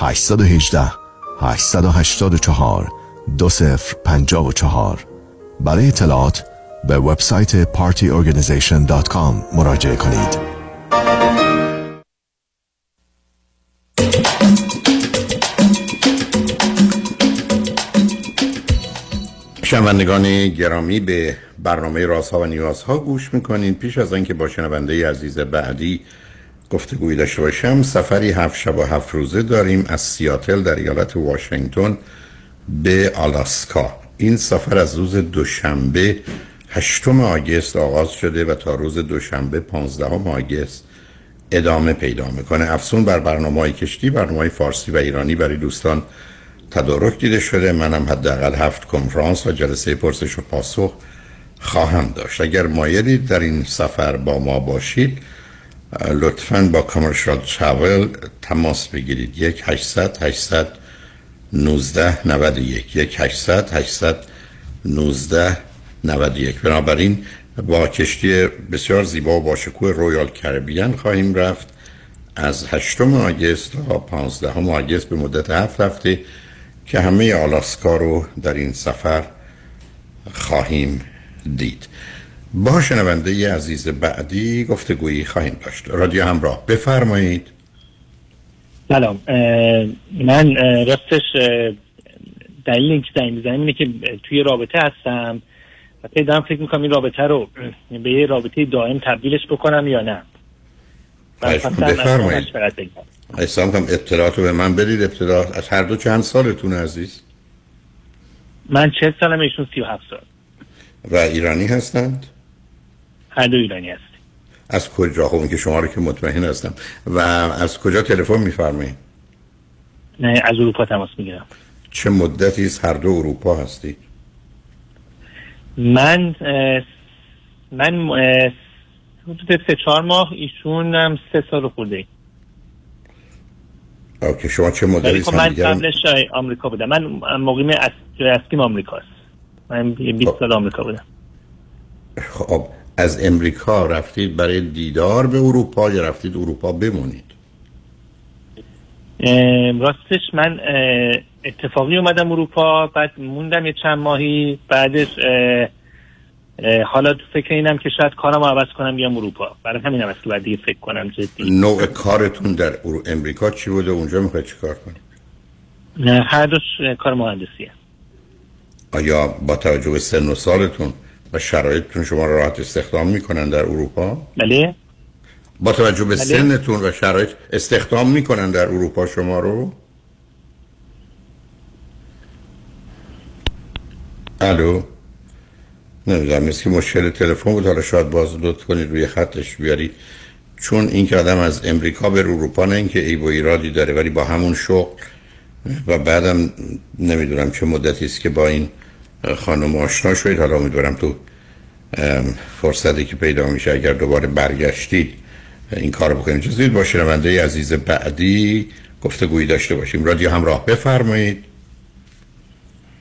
818 884 2054 برای اطلاعات به وبسایت partyorganization.com مراجعه کنید. شنوندگان گرامی به برنامه رازها و نیازها گوش می‌کنین پیش از آنکه با شنونده عزیز بعدی گفتگوی داشته باشم. سفری هفت شب و هفت روزه داریم از سیاتل در ایالت واشنگتن به آلاسکا. این سفر از روز دوشنبه هشتم آگست آغاز شده و تا روز دوشنبه 15 آگست ادامه پیدا می‌کنه. افسون بر برنامه های کشتی برنامه فارسی و ایرانی برای دوستان تدارک دیده شده. منم حداقل هفت کنفرانس و جلسه پرسش و پاسخ خواهم داشت. اگر مایلید در این سفر با ما باشید لطفا با کامرشال تراول تماس بگیرید. یک 800 800 19 91 یک. 800 800 19 91 بنابراین با کشتی بسیار زیبا و با شکوه رویال کربیان خواهیم رفت. از 8 آگست تا 15 آگست به مدت هفت هفته که همه آلاسکا رو در این سفر خواهیم دید. با شنونده عزیز بعدی گفتگویی خواهیم داشت. رادیو همراه بفرمایید. سلام. من راستش دلیل اینکه زنگ می‌زنم اینه که توی رابطه هستم و پیدا فکر می‌کنم این رابطه رو به یه رابطه دائم تبدیلش بکنم یا نه. بفرمایید. احسان کنم اطلاعات رو به من بدید. اطلاعات از هر دو چند سالتون عزیز؟ من چه سالم ایشون سی و هفت سال. و ایرانی هستند؟ دو ایرانی هست از کجا؟ خب که شما رو که مطمئن هستم. و از کجا تلفن میفرمایید نه از اروپا تماس می‌گیرم. چه مدتی از هر دو اروپا هستی؟ من من حدود سه چهار ماه ایشون هم سه سال خورده اوکی شما چه مدلی خب من قبلش آمریکا بودم. من مقیم اس- اصلیم آمریکاست. من 20 سال آمریکا بودم. خب از امریکا رفتید برای دیدار به اروپا یا رفتید اروپا بمونید؟ راستش من اتفاقی اومدم اروپا بعد موندم یه چند ماهی بعدش حالا تو فکر اینم که شاید کارم عوض کنم بیام اروپا. برای است که باید دیگه فکر کنم جدی. نوع کارتون در امریکا چی بوده؟ اونجا می‌خواید چیکار کنید؟ اه، هر دوش کار مهندسیه. آیا با توجه به سن و سالتون و شرایطتون شما رو راحت استخدام می‌کنن در اروپا؟ بله. با توجه به بله. سنتون و شرایط استخدام می‌کنن در اروپا شما رو؟ الو. نمی‌دونم مثل که مشکل تلفن بود. حالا شاید باز لطف کنید روی خطش بیارید چون این که آدم از امریکا به اروپا نه اینکه عیب و ایرادی داره ولی با همون شغل و بعدم نمی‌دونم چه مدتی است که با این خانم آشنا شدید حالا امیدوارم تو فرصتی که پیدا میشه اگر دوباره برگشتید این کار بکنید. بدید با شنونده عزیز بعدی گفتگویی داشته باشیم. رادیو همراه بفرمایید.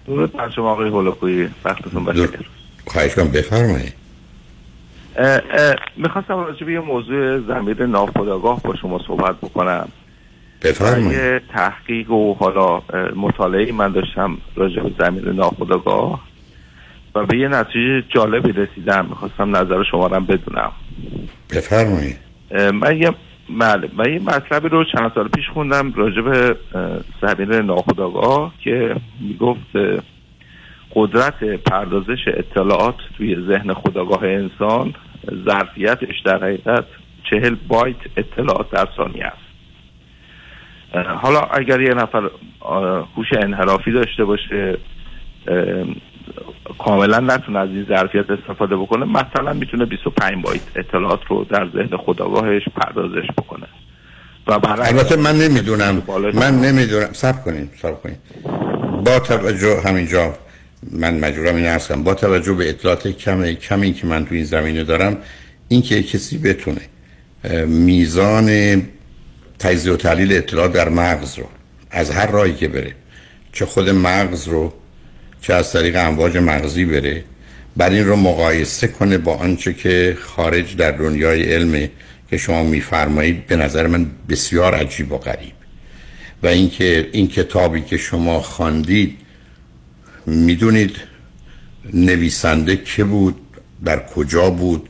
درود بر شما آقای هولوکویی وقتتون بخیر. خواهش کنم بفرمایید. می‌خواستم راجع به یه موضوع زمیر ناخودآگاه با شما صحبت بکنم. بفرمایید. یه تحقیق و حالا مطالعه من داشتم راجع به زمیر ناخودآگاه و به یه نتیجه جالبی رسیدم. می‌خواستم نظر شما رو بدونم. بفرمایید. من یه بله من یه مطلبی رو چند سال پیش خوندم راجع به زمین ناخودآگاه که می‌گفت قدرت پردازش اطلاعات توی ذهن خودآگاه انسان ظرفیتش در حقیقت چهل بایت اطلاعات در ثانیه است. حالا اگر یه نفر هوش انحرافی داشته باشه کاملا نتونه از این ظرفیت استفاده بکنه مثلا می‌تونه 25 بایت اطلاعات رو در ذهن خودآگاهش پردازش بکنه. و البته من نمی‌دونم من نمی‌دونم. سب کنید سب کنید با توجه همینجا من مجبورم این کنم. با توجه به اطلاعات کم کمی که من تو این زمینه دارم این که کسی بتونه میزان تجزیه و تحلیل اطلاعات در مغز رو از هر راهی که بره. چه خود مغز رو چه از طریق امواج مغزی بره. بعد این رو مقایسه کنه با آنچه که خارج در دنیای علم که شما میفرمایید به نظر من بسیار عجیب و غریب. و اینکه این کتابی که شما خواندید می‌دونید نویسنده که بود در کجا بود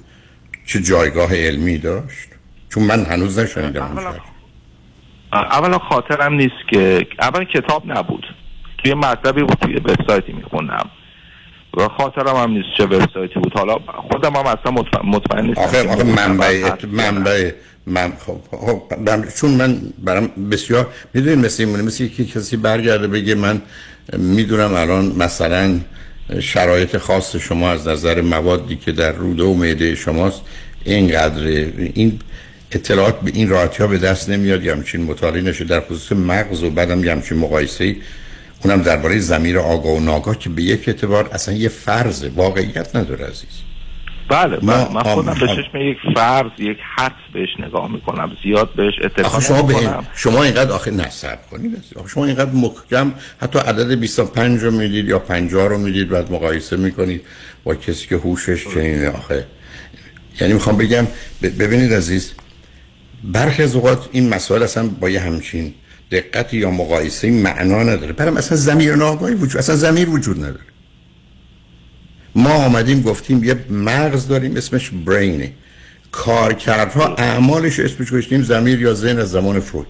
چه جایگاه علمی داشت؟ چون من هنوز نشنیدم اولا, خاطرم نیست که اول کتاب نبود. توی مطلبی بود توی وبسایتی میخوندم. و خاطرم هم نیست چه وبسایتی بود. حالا خودم هم اصلا مطمئن, مطمئن نیستم آخه آخه منبع. منبع من خب, خب چون من برام بسیار می‌دونید مثل این مثل که کسی برگرده بگه من می‌دونم الان مثلا شرایط خاص شما از نظر موادی که در روده و معده شماست اینقدر این اطلاعات به این راحتی ها به دست نمیاد. یه همچین مطالعه نشه در خصوص مغز و بعدم یه همچین مقایسه. اونم درباره زمیر آگاه و ناگاه که به یک اعتبار اصلا یه فرض واقعیت نداره عزیز. بله من, من خودم به. چشم یک فرض یک حدس بهش نگاه می‌کنم زیاد بهش اطلاع آخه شما به نمی‌کنم. شما اینقدر آخه نصب کنید شما اینقدر محکم حتی عدد 25 رو می‌دید یا 50 رو می‌دید بعد مقایسه می‌کنید با کسی که هوشش چنینه آخه یعنی می‌خوام بگم ببینید عزیز برخی از اوقات این مسائل اصلا با یه همچین دقت یا مقایسه معنا نداره. برام اصلا زمیر ناگاهی وجود اصلا زمیر وجود نداره. ما آمدیم گفتیم یه مغز داریم اسمش برینه. کارکردها اعمالش اسمش گذاشتیم زمیر یا ذهن از زمان فروید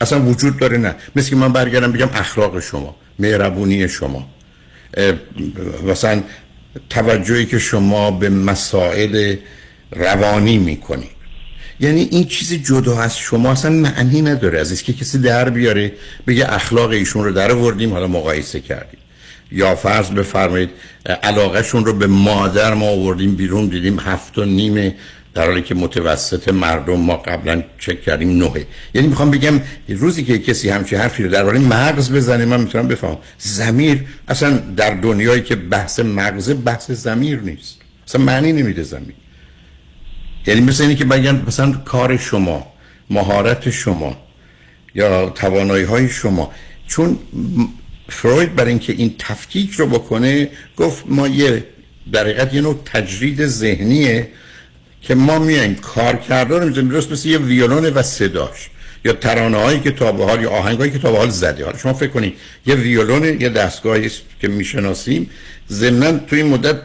اصلا وجود داره نه. مثل که من برگردم بگم اخلاق شما مهربونی شما. مثلا توجهی که شما به مسائل روانی می‌کنید یعنی این چیزی جدا از شما اصلا معنی نداره. از که کسی در بیاره بگه اخلاق ایشون رو در آوردیم حالا مقایسه کردیم. یا فرض بفرمایید اه، علاقهشون رو به مادر ما آوردیم بیرون دیدیم هفت و نیمه در حالی که متوسط مردم ما قبلا چک کردیم نهه یعنی می‌خوام بگم روزی که کسی همچین حرفی رو درباره مغز بزنه من می‌تونم بفهمم. زمیر اصلا در دنیایی که بحث مغزه بحث زمیر نیست. اصلا معنی نمیده زمیر یعنی مثل اینی که بگن مثلا کار شما مهارت شما یا توانایی های شما. چون فروید برای اینکه این تفکیک رو بکنه گفت ما یه در حقیقت یه نوع تجرید ذهنیه که ما میایم کار کردن رو می‌ذاریم درست مثل یه ویولون و صداش یا ترانه هایی که تا به حال یا آهنگ هایی که تا به حال زده. حالا شما فکر کنید یه ویولون یه دستگاهی که می‌شناسیم ضمن توی این مدت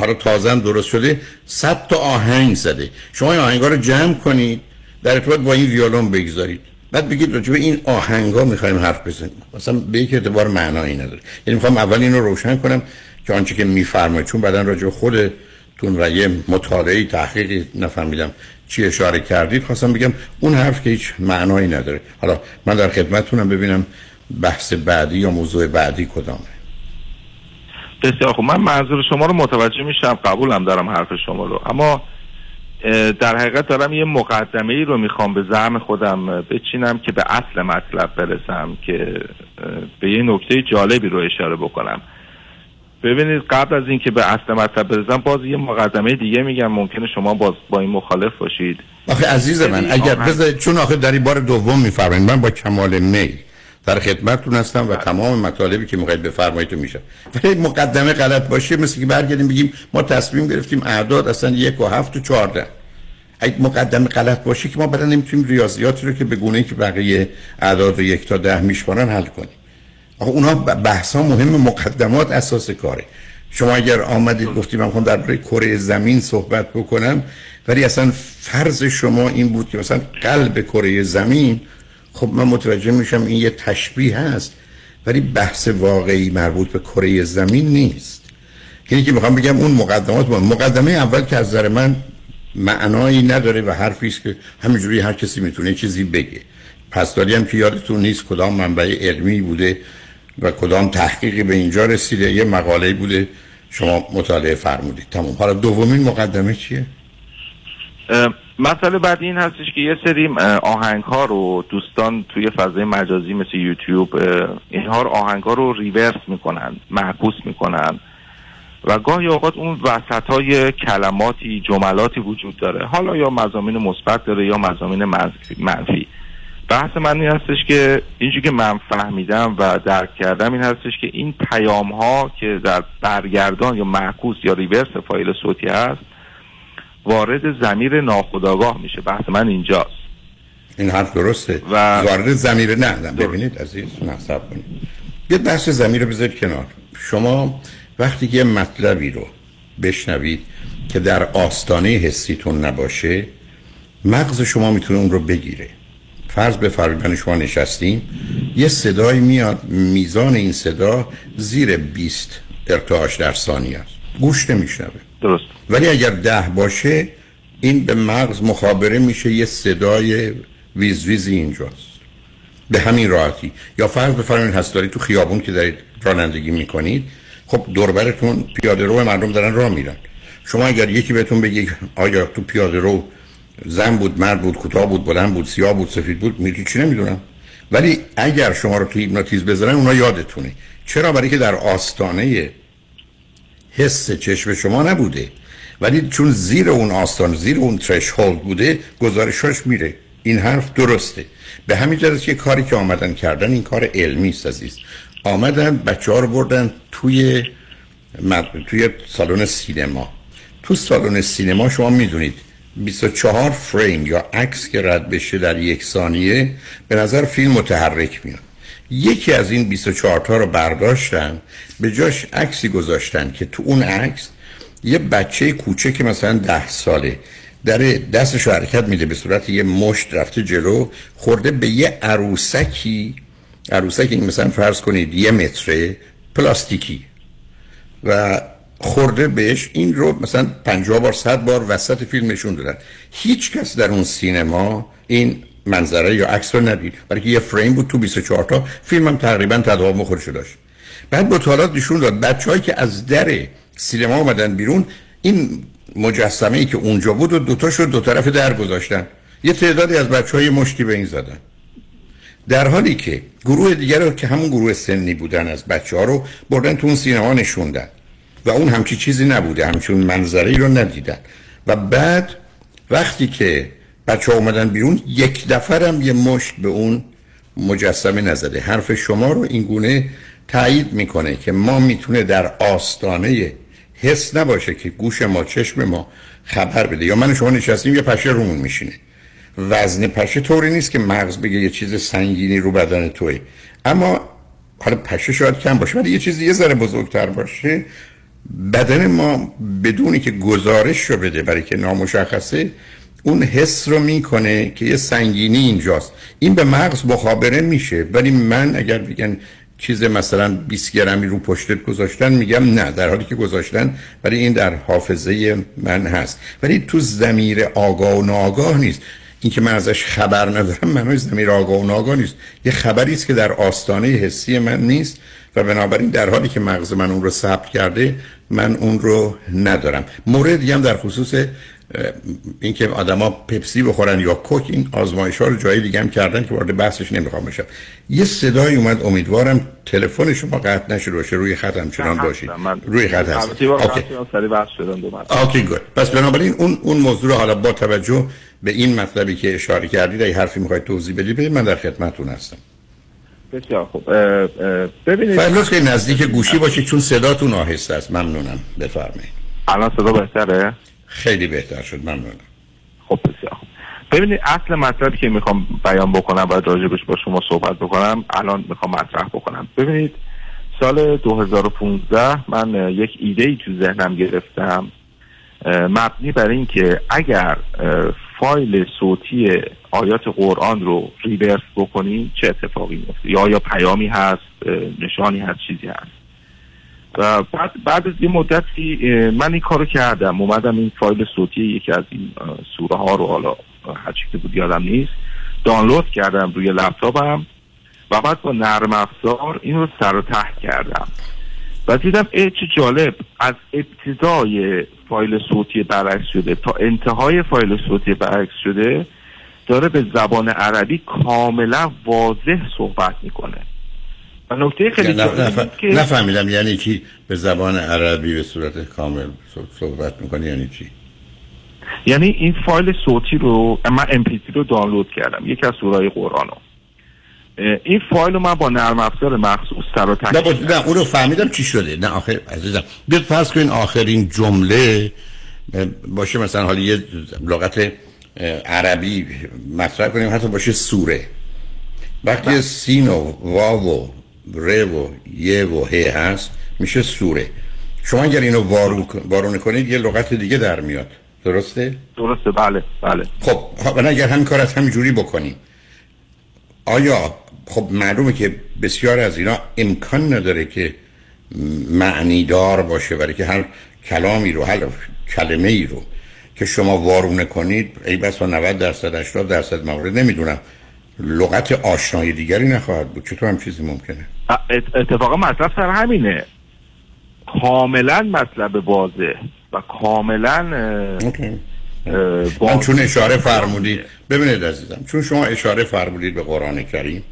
حالا تازه درست شده صد تا آهنگ زده. شما این آهنگ رو جمع کنید در ارتباط با این ویولون بگذارید. بعد بگید راجع به این آهنگا می‌خوایم حرف بزنیم. مثلا به یک اعتبار معنایی نداره. یعنی می‌خوام اول اینو روشن کنم که آنچه که میفرمایید چون بعدا راجع خودتون و یه مطالعه تحقیقی نفهمیدم چی اشاره کردید خواستم بگم اون حرف که هیچ معنایی نداره. حالا من در خدمتتونم ببینم بحث بعدی یا موضوع بعدی کدامه. بسیار خوب. من منظور شما رو متوجه میشم. قبولم دارم حرف شما رو. اما در حقیقت دارم یه مقدمه ای رو می‌خوام به زعم خودم بچینم که به اصل مطلب برسم که به یه نکته جالبی رو اشاره بکنم. ببینید قبل از اینکه به اصل مطلب برسم باز یه مقدمه دیگه میگم. ممکنه شما باز با این مخالف باشید. آخه عزیز من اگر بذارید چون آخه در این بار دوم میفرمایید من با کمال میل در خدمتتون هستم و تمام مطالبی که می‌خواید بفرمایید تو میشه. ولی مقدمه غلط باشه مثل که برگردیم بگیم ما تصمیم گرفتیم اعداد اصلا یک و هفت و چهارده. اگه مقدمه غلط باشه که ما بعدا نمی‌تونیم ریاضیاتی رو که به گونه که بقیه اعداد رو یک تا ده میشمارن حل کنیم. آخه اونها بحث ها مهم مقدمات اساس کاره. شما اگر آمدید گفتیم من در درباره کره زمین صحبت بکنم ولی اصلا فرض شما این بود که مثلا قلب کره زمین خب من متوجه میشم این یه تشبیه هست ولی بحث واقعی مربوط به کره زمین نیست. اینی که می‌خوام بگم اون مقدمات با مقدمه اول که از نظر من معنایی نداره و حرفی است که همینجوری هر کسی می‌تونه چیزی بگه. پس هم که یادتون نیست کدام منبع علمی بوده و کدام تحقیقی به اینجا رسیده. یه مقاله بوده شما مطالعه فرمودید. تمام. حالا دومین مقدمه چیه؟ مسئله بعد این هستش که یه سری آهنگ ها رو دوستان توی فضای مجازی مثل یوتیوب اینها رو آهنگ ها رو ریورس می‌کنن معکوس می‌کنن. و گاهی اوقات اون وسط های کلماتی جملاتی وجود داره. حالا یا مزامین مثبت داره یا مزامین منفی بحث من این هستش که اینجوری که من فهمیدم و درک کردم این هستش که این پیام ها که در برگردان یا معکوس یا ریورس فایل صوتی هست وارد زمیر ناخودآگاه میشه. بحث من اینجاست. این حرف درسته. و وارد زمیر نه, نه ببینید عزیز نه کنید. یه بحث زمیر رو بذارید کنار. شما وقتی که یه مطلبی رو بشنوید که در آستانه حسیتون نباشه مغز شما می‌تونه اون رو بگیره. فرض به من شما نشستیم یه صدای میاد میزان این صدا زیر 20 ارتعاش در ثانیه است. گوش نمیشنوه درست. ولی اگر ده باشه این به مغز مخابره میشه یه صدای ویز ویزی اینجاست. به همین راحتی. یا فرض بفرمایید هست دارید تو خیابون که دارید رانندگی می‌کنید خب دوربرتون پیاده رو مردم دارن راه میرن. شما اگر یکی بهتون بگه آیا تو پیاده رو زن بود مرد بود کوتاه بود بلند بود سیاه بود سفید بود میگی چی نمی‌دونم؟ ولی اگر شما رو تو هیپنوتیزم بزنن اونا یادتونه. چرا؟ برای که در آستانه حس چشم شما نبوده. ولی چون زیر اون آستان زیر اون ترشهولد بوده گزارشاش میره. این حرف درسته. به همین جهت که کاری که آمدن کردن این کار علمی است عزیز. آمدن بچه ها رو بردن توی توی سالن سینما. تو سالن سینما شما می‌دونید 24 فریم یا عکس که رد بشه در یک ثانیه به نظر فیلم متحرک میاد. یکی از این 24 تا رو برداشتن به جاش عکسی گذاشتن که تو اون عکس یه بچه کوچه که مثلا ده ساله در دستش حرکت میده به صورت یه مشت رفته جلو خورده به یه عروسکی عروسکی مثلا فرض کنید یه متره پلاستیکی و خورده بهش این رو مثلا 50 بار 100 بار وسط فیلم نشون دادن. هیچ کس در اون سینما این منظره یا عکس رو ندید. برای که یه فریم بود تو 24 تا. فیلم هم تقریبا تداوم خودش داشت. بعد مطالعات نشون داد. بچه‌هایی که از در سینما اومدن بیرون این مجسمه ای که اونجا بود و دوتا شد دو طرف در گذاشتن. یه تعدادی از بچه های مشتی به این زدن. در حالی که گروه دیگر رو که همون گروه سنی بودن از بچه ها رو بردن تو اون سینما نشوندن. و اون همچی چیزی نبوده. همچون منظری رو ندیدن. و بعد وقتی که بچه اومدن بیرون. یک دفرم یه مشت به اون مجسمه نزده. حرف شما رو این گونه تایید می‌کنه که ما می‌تونه در آستانه حس نباشه که گوش ما چشم ما خبر بده. یا من شما نشستیم یه پشه رومون میشینه. وزن پشه طوری نیست که مغز بگه یه چیز سنگینی رو بدن توی اما حالا پشه شاید کم باشه ولی یه چیزی یه ذره بزرگتر باشه. بدن ما بدونی که گزارش رو بده برای که نامشخصه اون حس رو می‌کنه که یه سنگینی اینجاست. این به مغز مخابره میشه. ولی من اگر بگن چیز مثلا 20 گرمی رو پشتت گذاشتن میگم نه در حالی که گذاشتن ولی این در حافظه من هست. ولی تو زمیر آگاه و ناگاه نیست. این که من ازش خبر ندارم معنای زمیر آگاه و ناگاه نیست. یه خبری است که در آستانه حسی من نیست و بنابراین در حالی که مغز من اون رو ثبت کرده من اون رو ندارم. موردی هم در خصوص اینکه آدما پپسی بخورن یا کوک این آزمایش ها رو جای دیگه هم کردن که وارد بحثش نمی‌خوام بشم. یه صدای اومد امیدوارم تلفن شما قطع نشده باشه روی خط همچنان باشید. روی خط هست. اوکی. گود پس بنابراین اون اون موضوع رو حالا با توجه به این مطلبی که اشاره کردید اگه حرفی می‌خواید توضیح بدید من در خدمتتون هستم. بسیار خوب. ببینید. که نزدیک گوشی باشید چون صداتون آهسته است. ممنونم. بفرمایید. الان صدا بهتره؟ خیلی بهتر شد ممنونم. خب بسیار ببینید اصل مطلبی که می‌خوام بیان بکنم باید راجبش با شما صحبت بکنم الان می‌خوام مطرح بکنم. ببینید سال 2015 من یک ایده ای تو ذهنم گرفتم مبنی بر اینکه اگر فایل صوتی آیات قرآن رو ریورس بکنیم چه اتفاقی میفته یا یا پیامی هست نشانی هست چیزی هست؟ و بعد بعد از یه مدتی من این کارو کردم. اومدم این فایل صوتی یکی از این سوره ها رو حالا هر که بود یادم نیست دانلود کردم روی لپتاپم و بعد با نرم افزار این رو سر و ته کردم. و دیدم ای چه جالب از ابتدای فایل صوتی برعکس شده تا انتهای فایل صوتی برعکس شده داره به زبان عربی کاملا واضح صحبت می‌کنه. نکته خیلی نف... که نفهمیدم یعنی چی؟ به زبان عربی به صورت کامل صحبت می‌کنه یعنی چی؟ یعنی این فایل صوتی رو من امپیتی رو دانلود کردم یکی از سورای قرآن رو این فایل رو من با نرم افزار مخصوص سر و نه, نه اون رو فهمیدم چی شده. نه آخر عزیزم بیاد فرض کنین آخرین جمله باشه مثلا حالا یه لغت عربی مطرح کنیم حتی باشه سوره. وقتی سین و واو و ر و یه و ه هست میشه سوره. شما اگر اینو وارون کنید یه لغت دیگه در میاد. درسته؟ درسته بله بله. خب اگر همین کار از همینجوری بکنیم آیا خب معلومه که بسیار از اینا امکان نداره که معنیدار باشه برای که هر کلامی رو هر کلمه ای رو که شما وارونه کنید ای بس 90 درصد 80 درصد موارد نمی‌دونم. لغت آشنای دیگری نخواهد بود. چطور هم چیزی ممکنه؟ اتفاقا مطلب سر همینه. کاملا مطلب واضح و کاملا من چون اشاره فرمودید ببینید عزیزم چون شما اشاره فرمودید به قرآن کریم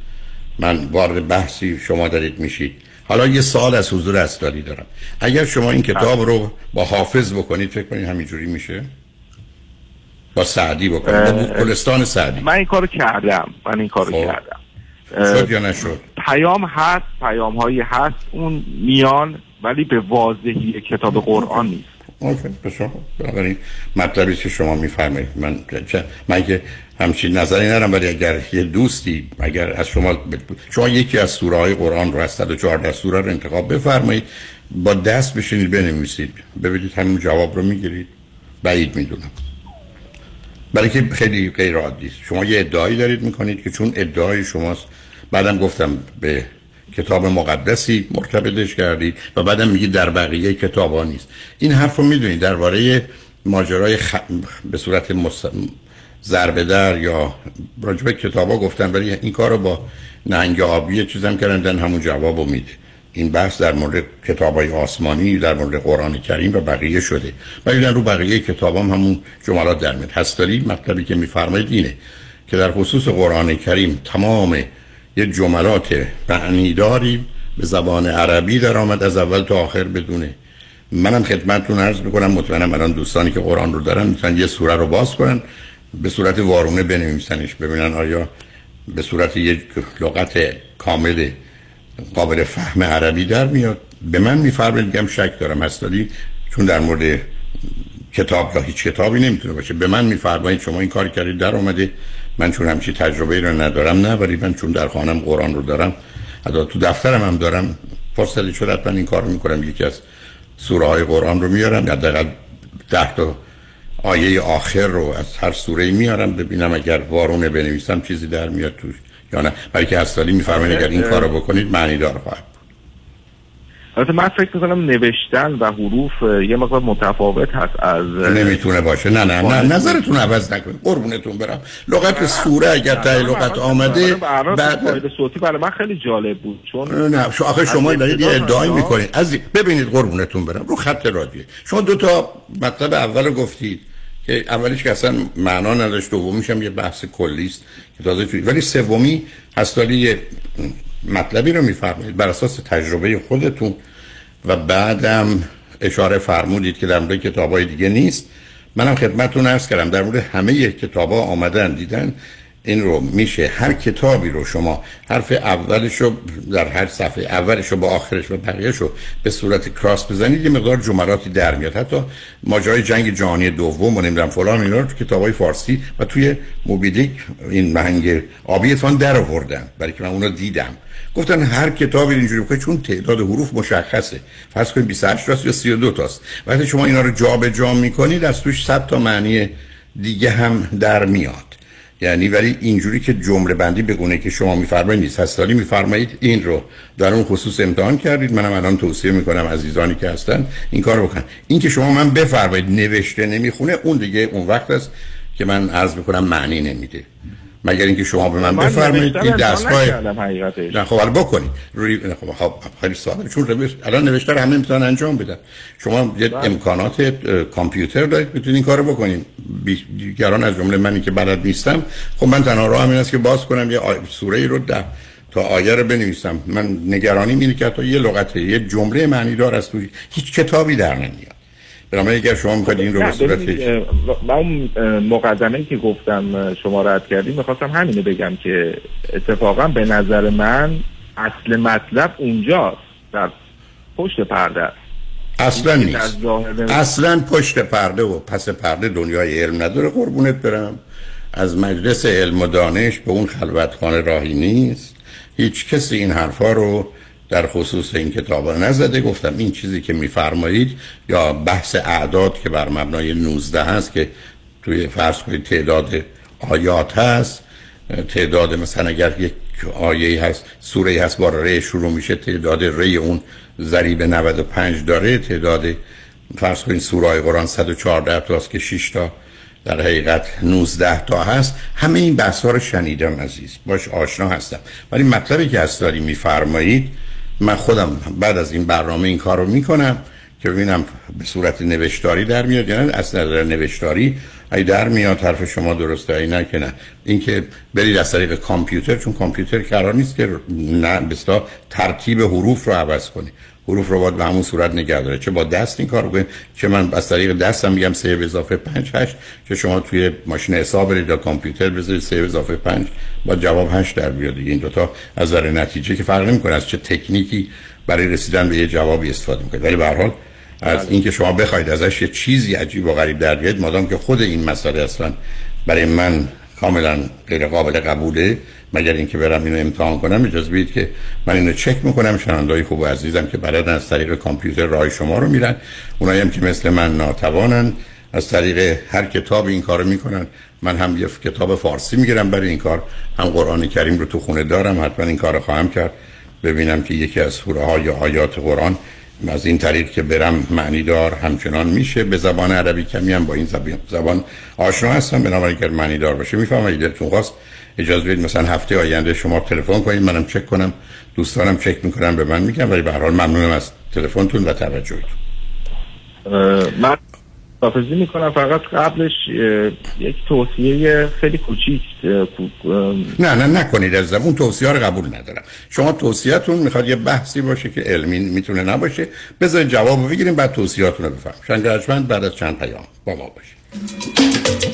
من وارد بحثی شما دارید میشید. حالا یه سال از حضور استادی دارم. اگر شما این کتاب رو با حافظ بکنید فکر کنید همینجوری میشه؟ با سعدی بکنید با کلستان سعدی. من این کارو کردم من این کارو خب. کردم. شد یا نشد؟ پیام هست پیام هایی هست اون میان ولی به واضحی کتاب قرآن نیست. اوکی بسیار بنابراین مطلبی که شما میفرمایید من من که همچین نظری ندارم ولی اگر یه دوستی اگر از شما شما یکی از سوره های قرآن رو از 114 سوره رو انتخاب بفرمایید با دست بشینید بنویسید. ببینید همین جواب رو می‌گیرید. بعید می‌دونم. برای که خیلی غیر عادی است. شما یه ادعایی دارید می‌کنید که چون ادعای شماست بعدم گفتم به کتاب مقدسی مرتبطش کردید و بعدم میگید در بقیه کتاب ها نیست. این حرف رو می‌دونید درباره ماجرای خ... به صورت مس... ضربه در یا راجبه کتاب ها گفتن ولی این کار رو با نهنگ آبی چیزم کردن همون جواب رو میده. این بحث در مورد کتاب های آسمانی در مورد قرآن کریم و بقیه شده. ولی رو بقیه کتاب هم همون جملات در میاد. هستالی مطلبی که میفرمایید اینه که در خصوص قرآن کریم تمام یه جملات معنیداری به زبان عربی در آمد از اول تا آخر بدونه. منم خدمتتون عرض می‌کنم مطمئنم الان دوستانی که قرآن رو دارن می‌تونن یه سوره رو باز کنن به صورت وارونه بنویسنش ببینن آیا به صورت یک لغت کامل قابل فهم عربی در میاد. به من میفرمایید میگم شک دارم. هستالی چون در مورد کتاب یا هیچ کتابی نمی‌تونه باشه. به من میفرمایید شما این کار کردید در اومده. من چون همچی تجربه رو ندارم نه ولی من چون در خانم قرآن رو دارم حتی تو دفترم هم دارم. فرصتی شد من این کار رو می‌کنم؟ یکی از سوره های قرآن رو میارم. یا دقیقا ده تا آیه آخر رو از هر سوره میارم. ببینم اگر وارونه بنویسم چیزی در میاد توش. یا نه. برای که هستالی میفرمایید اگر این کار رو بکنید معنی دار خواهد البته من فکر می‌کنم نوشتن و حروف یه مقدار متفاوت هست از نمی‌تونه باشه. نه نه نه. نظرتون عوض نکنید. قربونتون برم. لغت سوره اگر تا لغت آمده بعد صوتی برای من خیلی جالب بود. چون نه. شو آخه شما دارید یه ادعای می‌کنید. از ببینید قربونتون برم. رو خط رادیو. شما دو تا مطلب اول گفتید که اولیش که اصلا معنا نداشت دومیش هم یه بحث کلی است تازه توی ولی سومی هستالی مطلبی رو میفرمایید بر اساس تجربه خودتون و بعدم اشاره فرمودید که در مورد کتابای دیگه نیست. منم خدمتتون عرض کردم در مورد همه کتابا آمدن دیدن این رو میشه هر کتابی رو شما حرف اولش رو در هر صفحه اولش رو با آخرش و بقیهش رو به صورت کراس بزنید یه مقدار جملاتی در میاد. حتی ماجرای جنگ جهانی دوم و نمی‌دونم فلان اینا رو تو کتابای فارسی و توی موبیدیک این مهنگ آبیتان در آوردن برای که من اونو دیدم. گفتن هر کتابی اینجوری بکنید چون تعداد حروف مشخصه. فرض کنید 28 تاست یا 32 تاست. وقتی شما اینا رو جابجا جا می‌کنید از توش 100 تا معنی دیگه هم در میاد. یعنی ولی اینجوری که جمله بندی بگونه که شما میفرمایید نیست. هستالی میفرمایید این رو. در اون خصوص امتحان کردید. منم الان توصیه می‌کنم عزیزانی که هستن این کار بکنن. این که شما من بفرمایید نوشته نمی‌خونه اون دیگه اون وقت است که من عرض می‌کنم معنی نمیده. مگر اینکه شما به من بفرمایید این دستگاه نه خب بکنید. روی خب, خب خیلی ساده چون روش الان نوشته همه می‌تونن انجام بدن. شما یه بله. امکانات کامپیوتر دارید می‌تونید این کارو بکنید. دیگران از جمله منی که بلد نیستم. خب من تنها راه این است که باز کنم یه سوره رو ده تا آیه رو بنویسم. من نگرانی اینه که تا یه لغت یه جمله معنی دار است. هیچ کتابی در نمیاد. بنابراین اگر شما می‌خواید این رو به صورت من اون مقدمه که گفتم شما رد کردیم می‌خواستم همینو بگم که اتفاقا به نظر من اصل مطلب اونجاست در پشت پرده اصلا نیست. اصلا پشت پرده و پس پرده دنیای علم نداره قربونت برم. از مجلس علم و دانش به اون خلوتخانه راهی نیست. هیچ کسی این حرفا رو در خصوص این کتاب نزده گفتم این چیزی که میفرمایید یا بحث اعداد که بر مبنای 19 هست که توی فرض کنید تعداد آیات هست تعداد مثلا اگر یک آیه هست سوره هست با ری شروع میشه تعداد ری اون ضریب 95 داره تعداد فرض کنید سوره قرآن 114 تاست که 6 تا در حقیقت 19 تا هست. همه این بحث ها رو شنیدم عزیز. باش آشنا هستم. ولی مطلبی که از داری میفرمایید من خودم بعد از این برنامه این کار رو می‌کنم که ببینم به صورت نوشتاری در میاد یعنی از نظر نوشتاری ای در میاد حرف شما درسته ای نه که نه. اینکه برید از طریق کامپیوتر چون کامپیوتر قرار نیست که نه بستا ترتیب حروف رو عوض کنی حروف رو باید به همون صورت نگه داره. چه با دست این کار کنید چه من از طریق دستم میگم 3 به اضافه 5 8 که شما توی ماشین حساب برید یا کامپیوتر بذارید 3 به اضافه 5 با جواب 8 در بیاد. دیگه این دو تا از نظر نتیجه که فرق نمی‌کنه از چه تکنیکی برای رسیدن به یه جوابی استفاده می‌کنید. ولی به هر حال از بله. اینکه شما بخواید ازش یه چیزی عجیب و غریب در بیاد مادام که خود این مسئله اصلا برای من کاملا غیر قابل قبوله. مگر اینکه برم اینو امتحان کنم اجازه بدید که من اینو چک می‌کنم. شنوندای خوب و عزیزم که بلدن از طریق کامپیوتر راه شما رو میرن. اونایی هم که مثل من ناتوانن از طریق هر کتاب این کارو می‌کنن. من هم یه کتاب فارسی می‌گیرم برای این کار. هم قرآن کریم رو تو خونه دارم. حتما این کار خواهم کرد. ببینم که یکی از سوره ها یا آیات قرآن از این طریق که برم معنی دار همچنان میشه. به زبان عربی کمی هم با این زبان آشنا هستم. بنابراین که معنی دار باشه می‌فهمم. اگه دلتون خواست اجازه بدید مثلا هفته آینده شما تلفن کنید منم چک کنم. دوستانم چک می‌کنم به من میگم ولی به هر حال ممنونم از تلفنتون و توجهتون. من حافظی می‌کنم. فقط قبلش یک توصیه خیلی کوچیک نه نه نکنید از اون توصیه رو قبول ندارم. شما توصیهتون می‌خواد یه بحثی باشه که علمی می‌تونه نباشه. بذارید جواب بگیریم بعد توصیهاتون رو بفهم شنگ بعد از چند پیام با ما باشید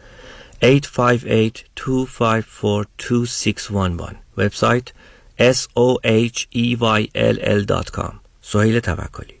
858-254-2611 وبسایت soheyll.com سهیل توکلی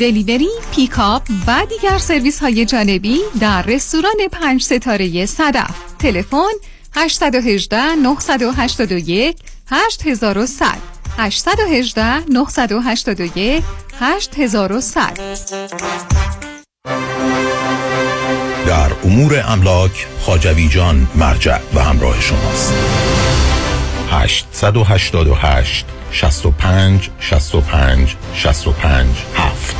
delivery، pickup و دیگر سرویس های جانبی در رستوران پنج ستاره صدف. تلفن 818 981 8100 818 981 8100 در امور املاک خاجوی جان مرجع و همراه شماست. 888 65 65 65 7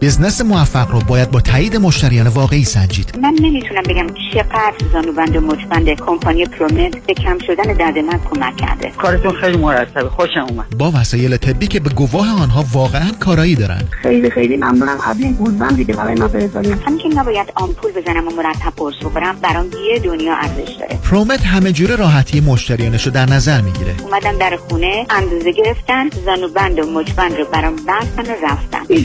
بزنس موفق رو باید با تایید مشتریان واقعی سنجید. من نمی‌تونم بگم چقدر زانوبند و مچبند کمپانی پرومت به کم شدن درد من کمک کرده. کارتون خیلی مرتبه. خوشم اومد. با وسایل طبی که به گواه آنها واقعا کارایی دارن خیلی خیلی ممنونم. قبل این گوزبند دیگه برای من فرستادین همین که نباید آمپول بزنم و مرتب قرص بخورم برام یه دنیا ارزش داره. پرومت همه جوره راحتی مشتریانش رو در نظر می‌گیره. اومدم در خونه اندازه گرفتن زانوبند و مچبند رو برام بستن و رفتن. این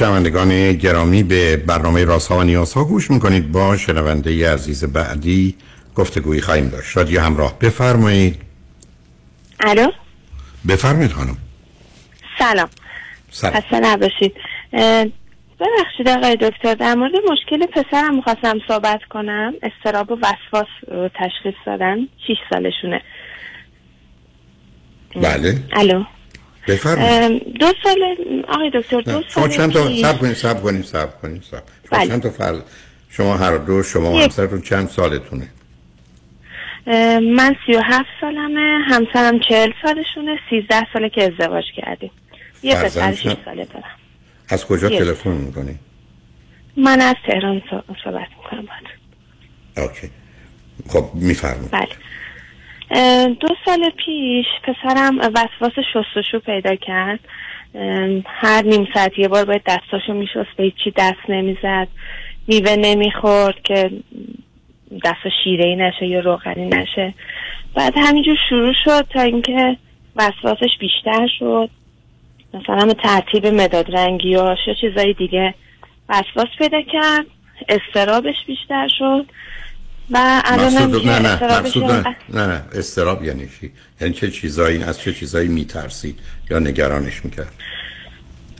شنوندگان گرامی به برنامه رازها و نیازها گوش می‌کنید. با شنونده عزیز بعدی گفتگویی خواهیم داشت. رادیو همراه. بفرمایید. الو؟ بفرمایید خانم. سلام. سلام. خسته نباشید. ببخشید آقای دکتر در مورد مشکل پسرم می‌خواستم صحبت کنم. استراب و وسواس رو تشخیص دادن. 6 سالشونه. بله. الو؟ بفرمایید. دو سال آقای دکتر دو سال چند تا سب کنید سب کنید سب کنید شما بله. چند تا فرد شما هر دو شما. همسرتون چند سالتونه؟ من سی و هفت سالمه همسرم چهل سالشونه سیزده ساله که ازدواج کردیم. یه پسر شیش؟ ساله دارم. از کجا. تلفن می‌کنید من از تهران صح- صحبت می‌کنم باید اوکی. خب میفرمایید. بله. دو سال پیش پسرم وسواس شستشو پیدا کرد. هر نیم ساعت یه بار باید دستاشو میشست به هیچی دست نمی‌زد. میوه نمی‌خورد که دست شیره نشه یا روغنی نشه. بعد همینجور شروع شد تا اینکه وسواسش بیشتر شد. مثلا ترتیب مداد رنگی یا چیزای دیگه وسواس پیدا کرد. استرابش بیشتر شد. و مقصود نه نه مقصود نه نه نه استراب یعنی چی؟ یعنی چه چیزایی از چه چیزایی میترسید یا نگرانش می‌کرد؟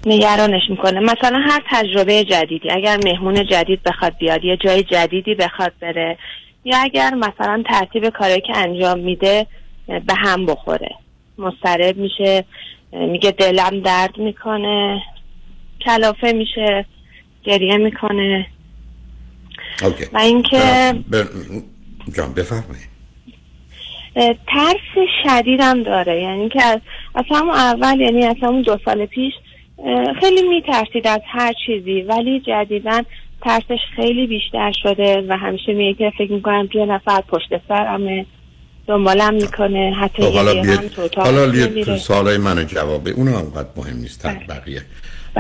نگرانش می‌کنه. مثلا هر تجربه جدیدی اگر مهمون جدید بخواد بیاد یه جای جدیدی بخواد بره یا اگر مثلا ترتیب کاری که انجام میده به هم بخوره. مضطرب میشه میگه دلم درد می‌کنه کلافه میشه گریه می‌کنه. اوکی. و اینکه ب... جان بفرمایید. ترس شدیدم داره. یعنی که از, از همون اول یعنی از همون دو سال پیش خیلی میترسید از هر چیزی ولی جدیدا ترسش خیلی بیشتر شده و همیشه میگه که فکر می‌کنم یه نفر پشت سرمه دنبالم می‌کنه حتی خب یه حالا هم بیاد حالا نمیره. بیاد سوالای من جوابه. اون انقدر مهم نیست تر بقیه.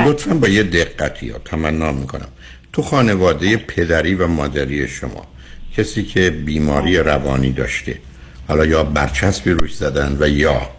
لطفا با یه دقتی یا تمنا می‌کنم. تو خانواده پدری و مادری شما کسی که بیماری روانی داشته حالا یا برچسبی روش زدن و یا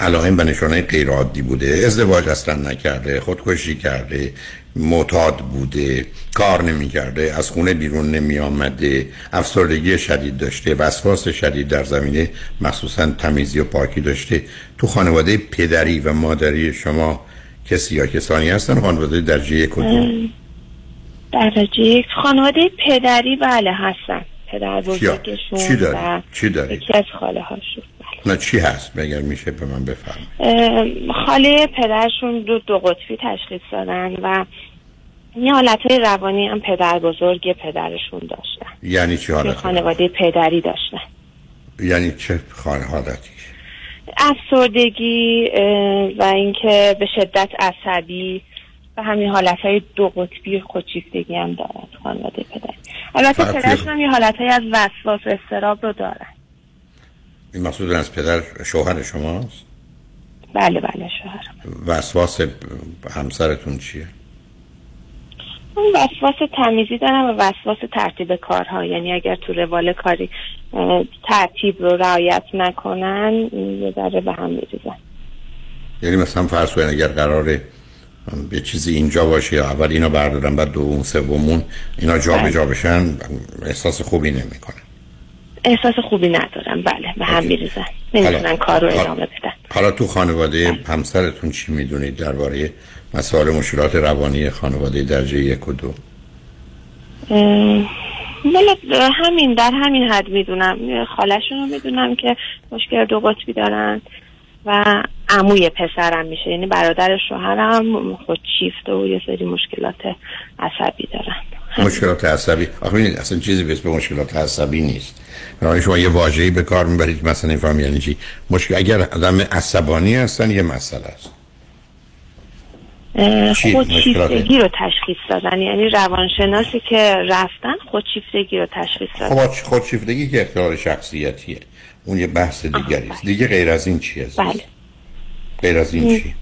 علائم و نشانه غیر عادی بوده ازدواج اصلا نکرده خودکشی کرده معتاد بوده کار نمی‌کرده از خونه بیرون نمی آمده افسردگی شدید داشته وسواس شدید در زمینه مخصوصا تمیزی و پاکی داشته. تو خانواده پدری و مادری شما کسی یا کسانی هستن؟ خانواده درجه اه، درجه یک خانواده پدری بله هستن. پدر بزرگشون چی داری؟ و چی داری؟ یکی از خاله هاشون نه چی هست؟ اگر میشه به من بفرم خاله پدرشون دو, دو قطبی تشخیص دادن و یه حالت روانی هم پدر بزرگ پدرشون داشتن. یعنی چی حالت خانواده پدری داشتن. یعنی چه خانه حالتی؟ افسردگی و اینکه به شدت عصبی و همین حالت های دو قطبی خودشیفتگی هم دارن تو خانواده پدری البته پدرشون هم یه حالت از وسواس و استراب رو دارن این مقصود از پدر شوهر شماست؟ بله بله شوهرم وسواس همسرتون چیه؟ اون وسواس تمیزی دارم و وسواس ترتیب کارها. یعنی اگر تو روال کاری ترتیب رو رعایت نکنن یه ذره به هم میریزن. یعنی مثلا فرض کنید اگر قراره یه چیزی اینجا باشه یا اول اینو بردارن بعد دوم سومون اینا جا به جا بشن احساس خوبی نمی‌کنن احساس خوبی ندارم بله به هم میریزن. نمی‌تونن کار رو ادامه بدن. حالا تو خانواده همسرتون چی می‌دونید درباره مسائل مشکلات روانی خانواده درجه یک و دو؟ ولی همین در همین حد می‌دونم. خالشون رو می‌دونم که مشکل دو قطبی دارن و عموی پسرم میشه. یعنی برادر شوهرم خود شیفته و یه سری مشکلات عصبی دارن. مشکلات عصبی. آخه اصلا چیزی به اسم مشکلات عصبی نیست. برای شما یه واژه‌ای به کار می‌برید مثلا نفهم یعنی چی. مشکل اگر آدم عصبانی هستن یه مسئله است؟ خودشیفتگی رو تشخیص دادن. یعنی روانشناسی که رفتن خودشیفتگی رو تشخیص دادن. خب خودشیفتگی که اختلال شخصیتیه. اون یه بحث دیگری است. دیگه غیر از این چیه؟ بله. غیر از این چی؟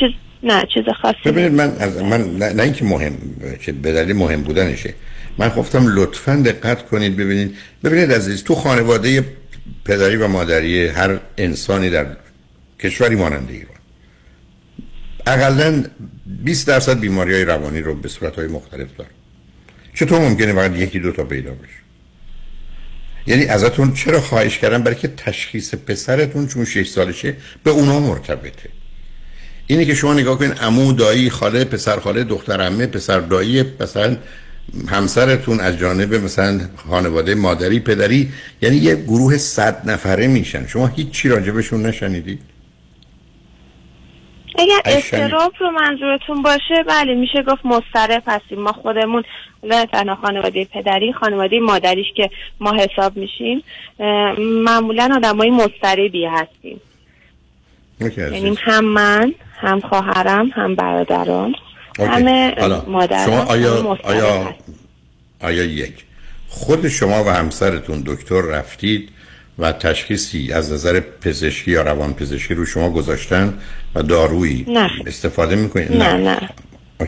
چیز نه چیز خاصی ببینید من از من نه, نه اینکه مهم چه به دلیل مهم بودنشه. من گفتم لطفا دقت کنید ببینید. ببینید عزیز تو خانواده پدری و مادری هر انسانی در کشوری مانند ایران. اقلا 20 درصد بیماری های روانی رو به صورت های مختلف داره چطور ممکنه فقط یکی دو تا پیدا بشه؟ یعنی ازتون چرا خواهش کردم؟ برای که تشخیص پسرتون چون 6 سالشه به اونا مرتبطه. اینه که شما نگاه کنید عمو دایی خاله پسر خاله دختر عمه پسر دایی مثلا همسرتون از جانب مثلا خانواده مادری پدری یعنی یه گروه صد نفره میشن. شما هیچ چی راجبشون نشنیدید؟ اگر. استراب رو منظورتون باشه بله میشه گفت مضطرب هستیم ما خودمون نه تنها خانواده پدری خانواده مادریش که ما حساب میشیم معمولا آدمای مضطربی هستیم یعنی. هم من هم خواهرم هم برادران اوکی. همه مادران شما آیا مضطرب آیا. آیا یک خود شما و همسرتون دکتر رفتید و تشخیصی از نظر پزشکی یا روان پزشکی رو شما گذاشتن و دارویی نه. استفاده می‌کنید نه نه.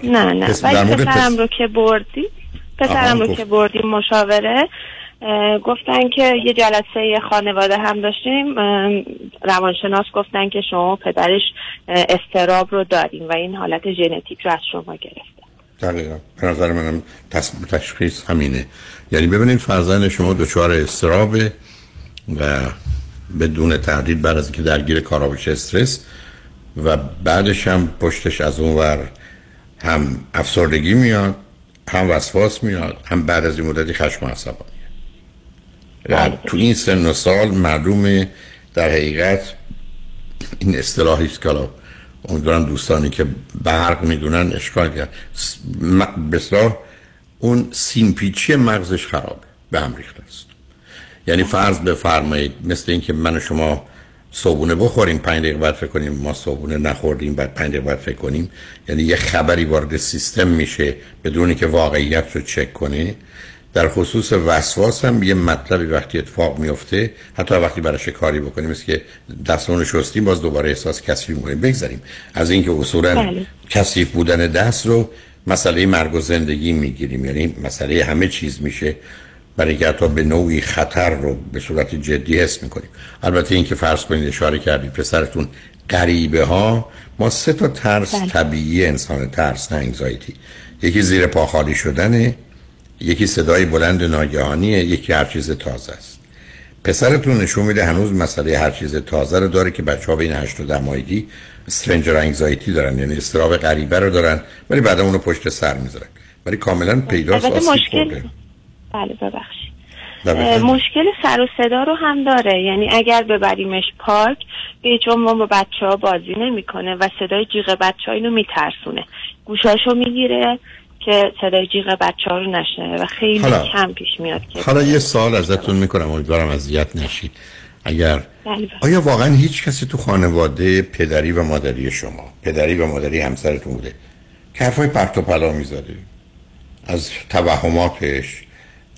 نه. نه پس ولی در مورد پسرم پس- رو که بردی پسرم رو گفت. که بردیم مشاوره گفتن که یه جلسه خانواده هم داشتیم روانشناس گفتن که شما پدرش استراب رو داریم و این حالت ژنتیک رو از شما گرفت دقیقا. به نظر منم. تشخیص همینه. یعنی ببینید فرزند شما دچار استرابه. و بدون تردید بعد از اینکه درگیر کارا بشه استرس و بعدش هم پشتش از اون ور هم افسردگی میاد هم وسواس میاد هم بعد از این مدتی خشم و عصبانیت و تو این سن و سال معلومه در حقیقت این اصطلاحی است که امیدوارم دوستانی که برق می‌دونن اشکال کرد اصطلاح اون سیمپیچی مغزش خرابه به هم ریخته است. یعنی فرض بفرمایید مثل اینکه من و شما صبونه بخوریم پنج دقیقه بعد فکر کنیم ما صبونه نخوردیم بعد پنج دقیقه بعد فکر کنیم. یعنی یه خبری وارد سیستم میشه بدون که واقعیت رو چک کنه در خصوص وسواس هم یه مطلبی وقتی اتفاق میفته حتی وقتی براش کاری بکنیم مثل که دستمون شستیم باز دوباره احساس کثیف می‌کنیم. بگذاریم. از اینکه اصولا بله. کثیف بودن دست رو مسئله مرگ و زندگی می‌گیریم. یعنی مسئله همه چیز میشه. برای اینکه حتی به نوعی خطر رو به صورت جدی حس می‌کنیم. البته اینکه فرض کنید اشاره کردید پسرتون غریبه ها ما سه تا ترس بله. طبیعی انسان ترس نه انگزایتی یکی زیر پا خالی شدنه یکی صدای بلند ناگهانیه یکی هر چیز تازه است. پسرتون نشون میده هنوز مسئله هر چیز تازه رو داره که بچه ها بین 8 و 10 ماهگی استرنجر انگزایتی دارن یعنی استراب غریبه رو دارن ولی بعدا اونو پشت سر می‌ذارن. ولی کاملا پیداست مشکل بله ببخشید. بفرمایید. مشکل سر و صدا رو هم داره. یعنی اگر ببریمش پارک به هیچ عنوان با بچه ها بازی نمی‌کنه و صدای جیغ بچه ها اینو میترسونه. گوشاشو می‌گیره که صدای جیغ بچه ها رو نشنه و خیلی حالا- کم پیش میاد که حالا یه سال ازتون می‌کنم امیدوارم اذیت نشید. اگر بله. آیا واقعا هیچ کسی تو خانواده پدری و مادری شما پدری و مادری همسرتون بوده؟ که حرفای پرت و پلا می‌زده. از توهماتش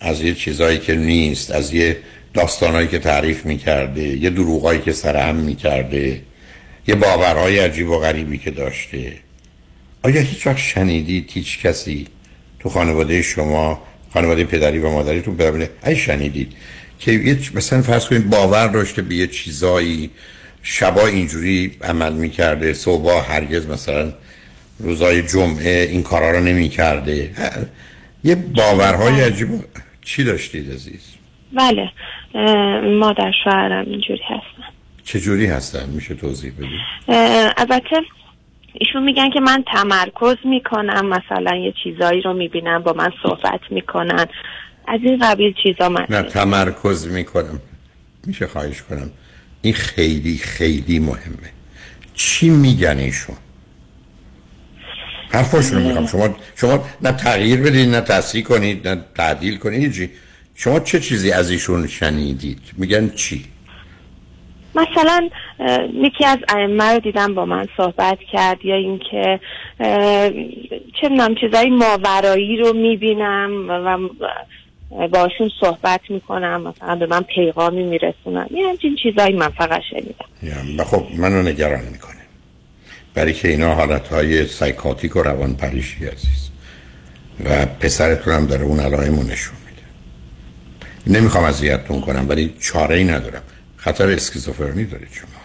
از یه چیزایی که نیست از یه داستانهایی که تعریف می‌کرده یه دروغایی که سرهم می‌کرده یه باورهای عجیب و غریبی که داشته. آیا هیچ وقت شنیدید هیچ کسی تو خانواده شما خانواده پدری و مادریتون ببینه ای شنیدید که مثلا فرض کنید باور داشته به یه چیزایی شبا اینجوری عمل می‌کرده صبح هرگز مثلا روزای جمعه این کارا رو نمی‌کرده؟ یه باورهای عجیب چی داشتید عزیز؟ بله مادر شوهرم اینجوری هستن. چجوری هستن؟ میشه توضیح بدید البته ایشون میگن که من تمرکز می‌کنم مثلا یه چیزایی رو می‌بینم با من صحبت می‌کنن. از این قبیل چیزا من نه تمرکز می‌کنم. میشه خواهش کنم. این خیلی خیلی مهمه. چی میگن ایشون؟ حرفاشون رو می‌خوام شما شما نه تغییر بدید نه تصحیح کنید نه تعدیل کنید. هیچی شما چه چیزی از ایشون شنیدید؟ میگن چی؟ مثلا یکی از ائمه رو دیدم با من صحبت کرد یا اینکه چه می‌دونم چیزای ماورایی رو می‌بینم و باشون صحبت می‌کنم. مثلا به من پیغامی میرسونن. یه همچین چیزایی من فقط شنیدم. یا خب منو نگران می‌کنه. برای که اینا حالتهای سایکاتیک و روان پریشی عزیز. و پسرتون هم داره اون علائم رو نشون میده. نمی‌خوام اذیتتون کنم ولی چاره ای ندارم. خطر اسکیزوفرنی دارید شما.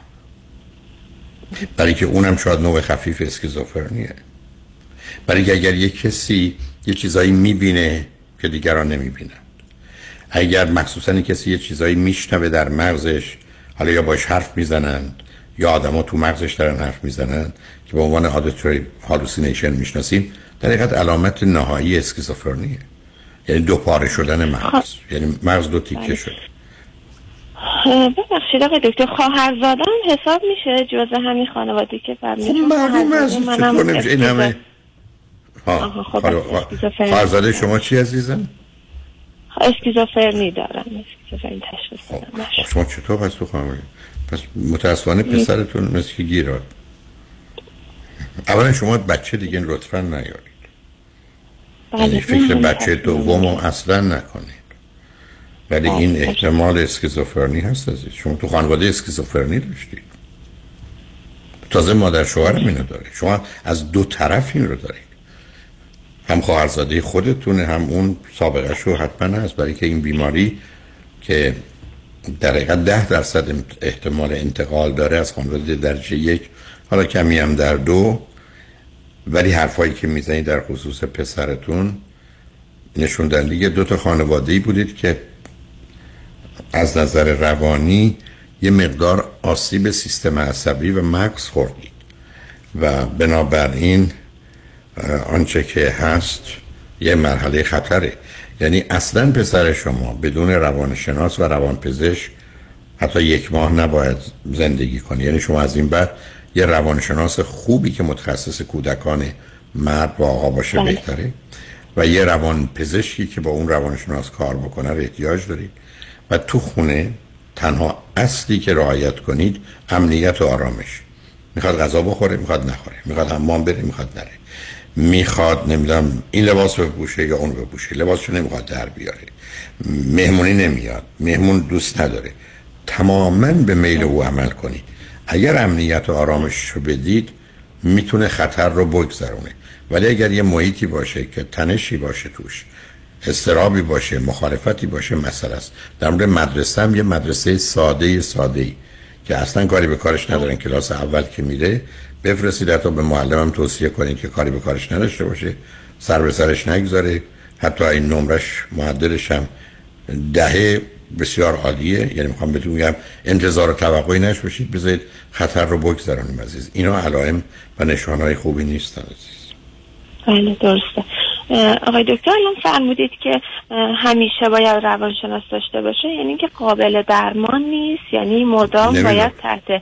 برای که اونم شاید نوع خفیف اسکیزوفرنیه. برای که اگر یک کسی یه چیزایی می‌بینه که دیگران نمی‌بینن. اگر مخصوصا کسی یه چیزایی میشنوه در مغزش حالا یا باش حرف می‌زنند یا آدما تو مغزش دارن حرف می‌زنن که به عنوان auditory hallucination می‌شناسیم در حقیقت علامت نهایی اسکیزوفرنیه. یعنی دو پاره شدن مغز. یعنی مغز دو تیکه شده. ببخشید آقای دکتر خواهر زادم حساب میشه جزء همین خانوادی که فرمیشون خب معلوم است چطور نمیشه؟ این همه ها خواهرزاده شما چی عزیزم؟ اسکیزوفرنی دارم اسکیزوفرنی تشخیص شما چطور پس تو خانواده پس متاسفانه پسرتون مثل که گیراد اولا شما بچه دیگه لطفا نیارید. یعنی فکر بچه دوم اصلا نکنید. ولی این احتمال اسکیزوفرنی هست عزیز. شما تو خانواده اسکیزوفرنی داشتید. تازه مادر شوهرم اینو داره. شما از دو طرف این رو دارید. هم خواهرزاده خودتونه هم اون سابقه شو حتما هست. برای که این بیماری که در ده درصد احتمال انتقال داره از خانواده درجه یک حالا کمی هم در دو. ولی حرفایی که می‌زنید در خصوص پسرتون نشون دهنده دو تا خانواده ای بودید که از نظر روانی یه مقدار آسیب سیستم عصبی و مغز خوردید. و بنابراین آنچه که هست یه مرحله خطره. یعنی اصلا پسر شما بدون روانشناس و روانپزشک حتی یک ماه نباید زندگی کنی. یعنی شما از این بعد یه روانشناس خوبی که متخصص کودکان مرد و آقا باشه بله. بهتره و یه روان پزشکی که با اون روانشناس کار بکنه رو احتیاج دارید. و تو خونه تنها اصلی که رعایت کنید امنیت و آرامش. می‌خواد غذا بخوره می‌خواد نخوره. می‌خواد حمام بره می‌خواد نره. می‌خواد نمی‌دونم این لباس بپوشه یا اون بپوشه. لباسشو نمی‌خواد در بیاره. مهمونی نمیاد. مهمون دوست نداره. تماما به میل او عمل کنید اگر امنیت و آرامش رو بدید می‌تونه خطر رو بگذرونه. ولی اگر یه محیطی باشه که تنشی باشه توش استرابی باشه مخالفتی باشه مسئله است. در مورد مدرسه هم یه مدرسه ساده ساده ای که اصلا کاری به کارش ندارن. کلاس اول که میره بفرستید حتی به معلمم توصیه کنید که کاری به کارش نداشته باشه. سر به سرش نگذاره. حتی این نمرش معدلش هم دهه بسیار عالیه. یعنی می‌خوام بهتون بگم انتظار و توقعی نش باشید. بذارید خطر رو بگذارونیم عزیز. اینا علائم و نشانهای خوبی نیستن عزیز. بله درسته. آقای دکتر الان فرمودید که همیشه باید روانشناس داشته باشه. یعنی که قابل درمان نیست؟ یعنی مدام باید تحت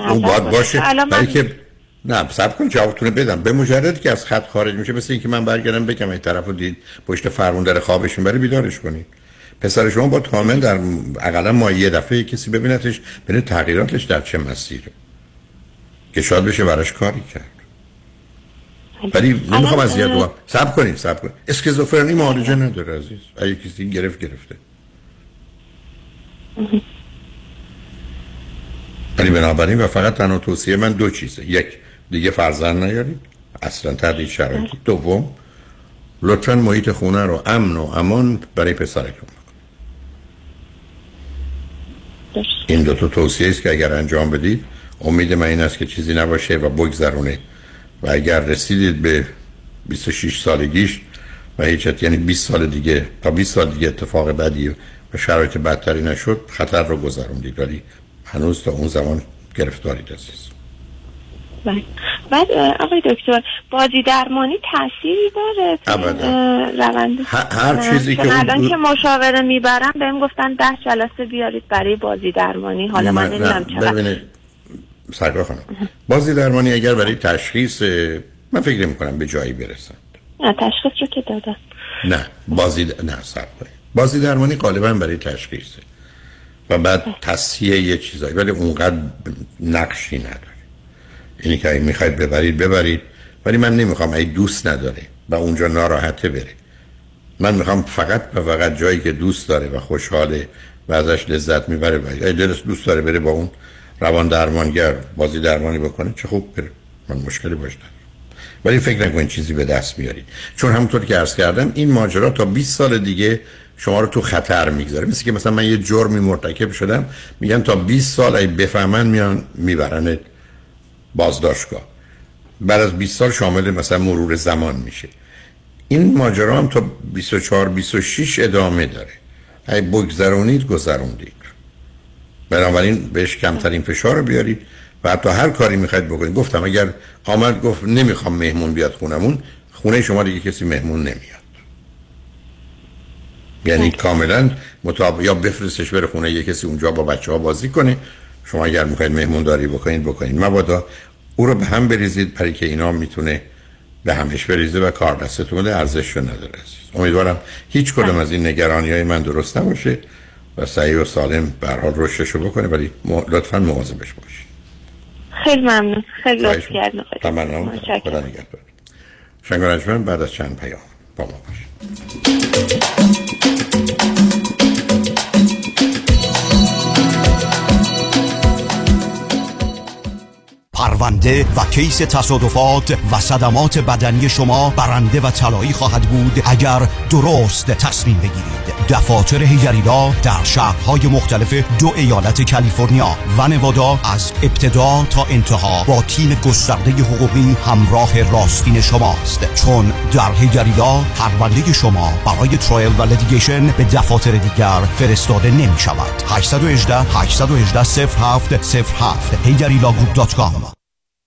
نظر باید باشه. برای که نه سب کن جوابتونه بدم. به مجرد که از خط خارج میشه مثل اینکه من برگردم بگم این طرفو دید پشت فرمون در خوابش بره بیدارش کنید پسر شما با کامل در اقلا ما یه دفعه کسی ببینتش ببینه تغییراتش در چه مسیره. که شاید بشه براش کاری کرد. ولی نمی‌خوام از زیاد دوام سب کنید سب کنید اسکیزوفرنی معالجه نداره عزیز. اگه کسی گرفت گرفته. ولی بنابراین و فقط تنها توصیه من دو چیزه. یک دیگه فرزند نیارید اصلا تردید شرایطی. دوم لطفا محیط خونه رو امن و امان برای پسرتون این دو تا توصیه است که اگر انجام بدید امید من این است که چیزی نباشه و بگذرونه. و اگر رسیدید به 26 سالگیش و هیچ یعنی 20 سال دیگه تا 20 سال دیگه اتفاق بدی و شرایط بدتری نشد خطر رو گذروندید. ولی هنوز تا اون زمان گرفتارید عزیز. بله. بعد آقای دکتر بازی درمانی تأثیری داره روند. هر چیزی که الان که مشاوره می‌برم بهم گفتن ده جلسه بیارید برای بازی درمانی. حالا من نمی‌دونم سرکار خانم بازی درمانی اگر برای تشخیص من فکر نمی کنم به جایی برسند. نه تشخیص رو که دادم نه بازی د... نه سر بازی درمانی غالبا برای تشخیصه. و بعد تصحیح یه چیزایی ولی اونقدر نقشی نداره. اینی که می‌خواید ببرید ببرید. ولی من نمی‌خوام ای دوست نداره و اونجا ناراحته بره. من می‌خوام فقط و فقط جایی که دوست داره و خوشحاله و ازش لذت می‌بره و دلش دوست داره بره با اون روان درمانگر بازی درمانی بکنه چه خوب بره. من مشکلی باش ولی فکر نکنید چیزی به دست میارید چون همونطور که عرض کردم این ماجرا تا 20 سال دیگه شما رو تو خطر می‌گذاره. مثل که مثلا من یه جرمی مرتکب شدم میگن تا 20 سال ای بفهمن میان می‌برن بازداشتگاه. بعد از 20 سال شامل مثلا مرور زمان میشه. این ماجرا هم تا 24 26 ادامه داره. ای بگذرونید گذروندید. بنابراین بهش کمترین فشار رو بیارید و حتی هر کاری می‌خواید بکنید. گفتم اگر آمد گفت نمی‌خوام مهمون بیاد خونمون خونه شما دیگه کسی مهمون نمیاد. یعنی کاملا مطابق یا بفرستش بره خونه یه کسی اونجا با بچه ها بازی کنه شما اگر می‌خواید مهمون داری بکنید بکنید. مبادا او رو به هم بریزید برای که اینا می‌تونه به همش بریزه و کار دستتون ارزش رو نداره. امیدوارم هیچ کدوم از این نگرانی های من درست نباشه و سعی و سالم به حال رشدش رو بکنه ولی لطفا مواظبش باشید. خیلی ممنون. خیلی لطف تمام خدا نگهدار. شنگ بعد از چند پیام با ما باشید. پرونده و کیس تصادفات و صدمات بدنی شما برنده و طلایی خواهد بود اگر درست تصمیم بگیرید. دفاتر هیگریلا در شهرهای مختلف دو ایالت کالیفرنیا و نوادا از ابتدا تا انتها با تیم گسترده حقوقی همراه راستین شماست. چون در هیگریلا پرونده شما برای trial و litigation به دفاتر دیگر فرستاده نمی شود 818 818 07 07 هیگریلاگروپ.com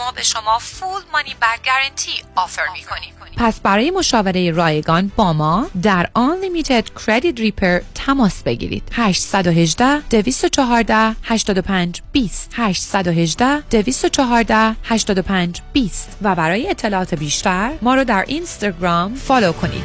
ما به شما فول مانی بک گارنتی آفر می کنیم. پس برای مشاوره رایگان با ما در Unlimited Credit Repair تماس بگیرید. 818 214 85 20 818 214 85 20 و برای اطلاعات بیشتر ما رو در اینستاگرام فالو کنید.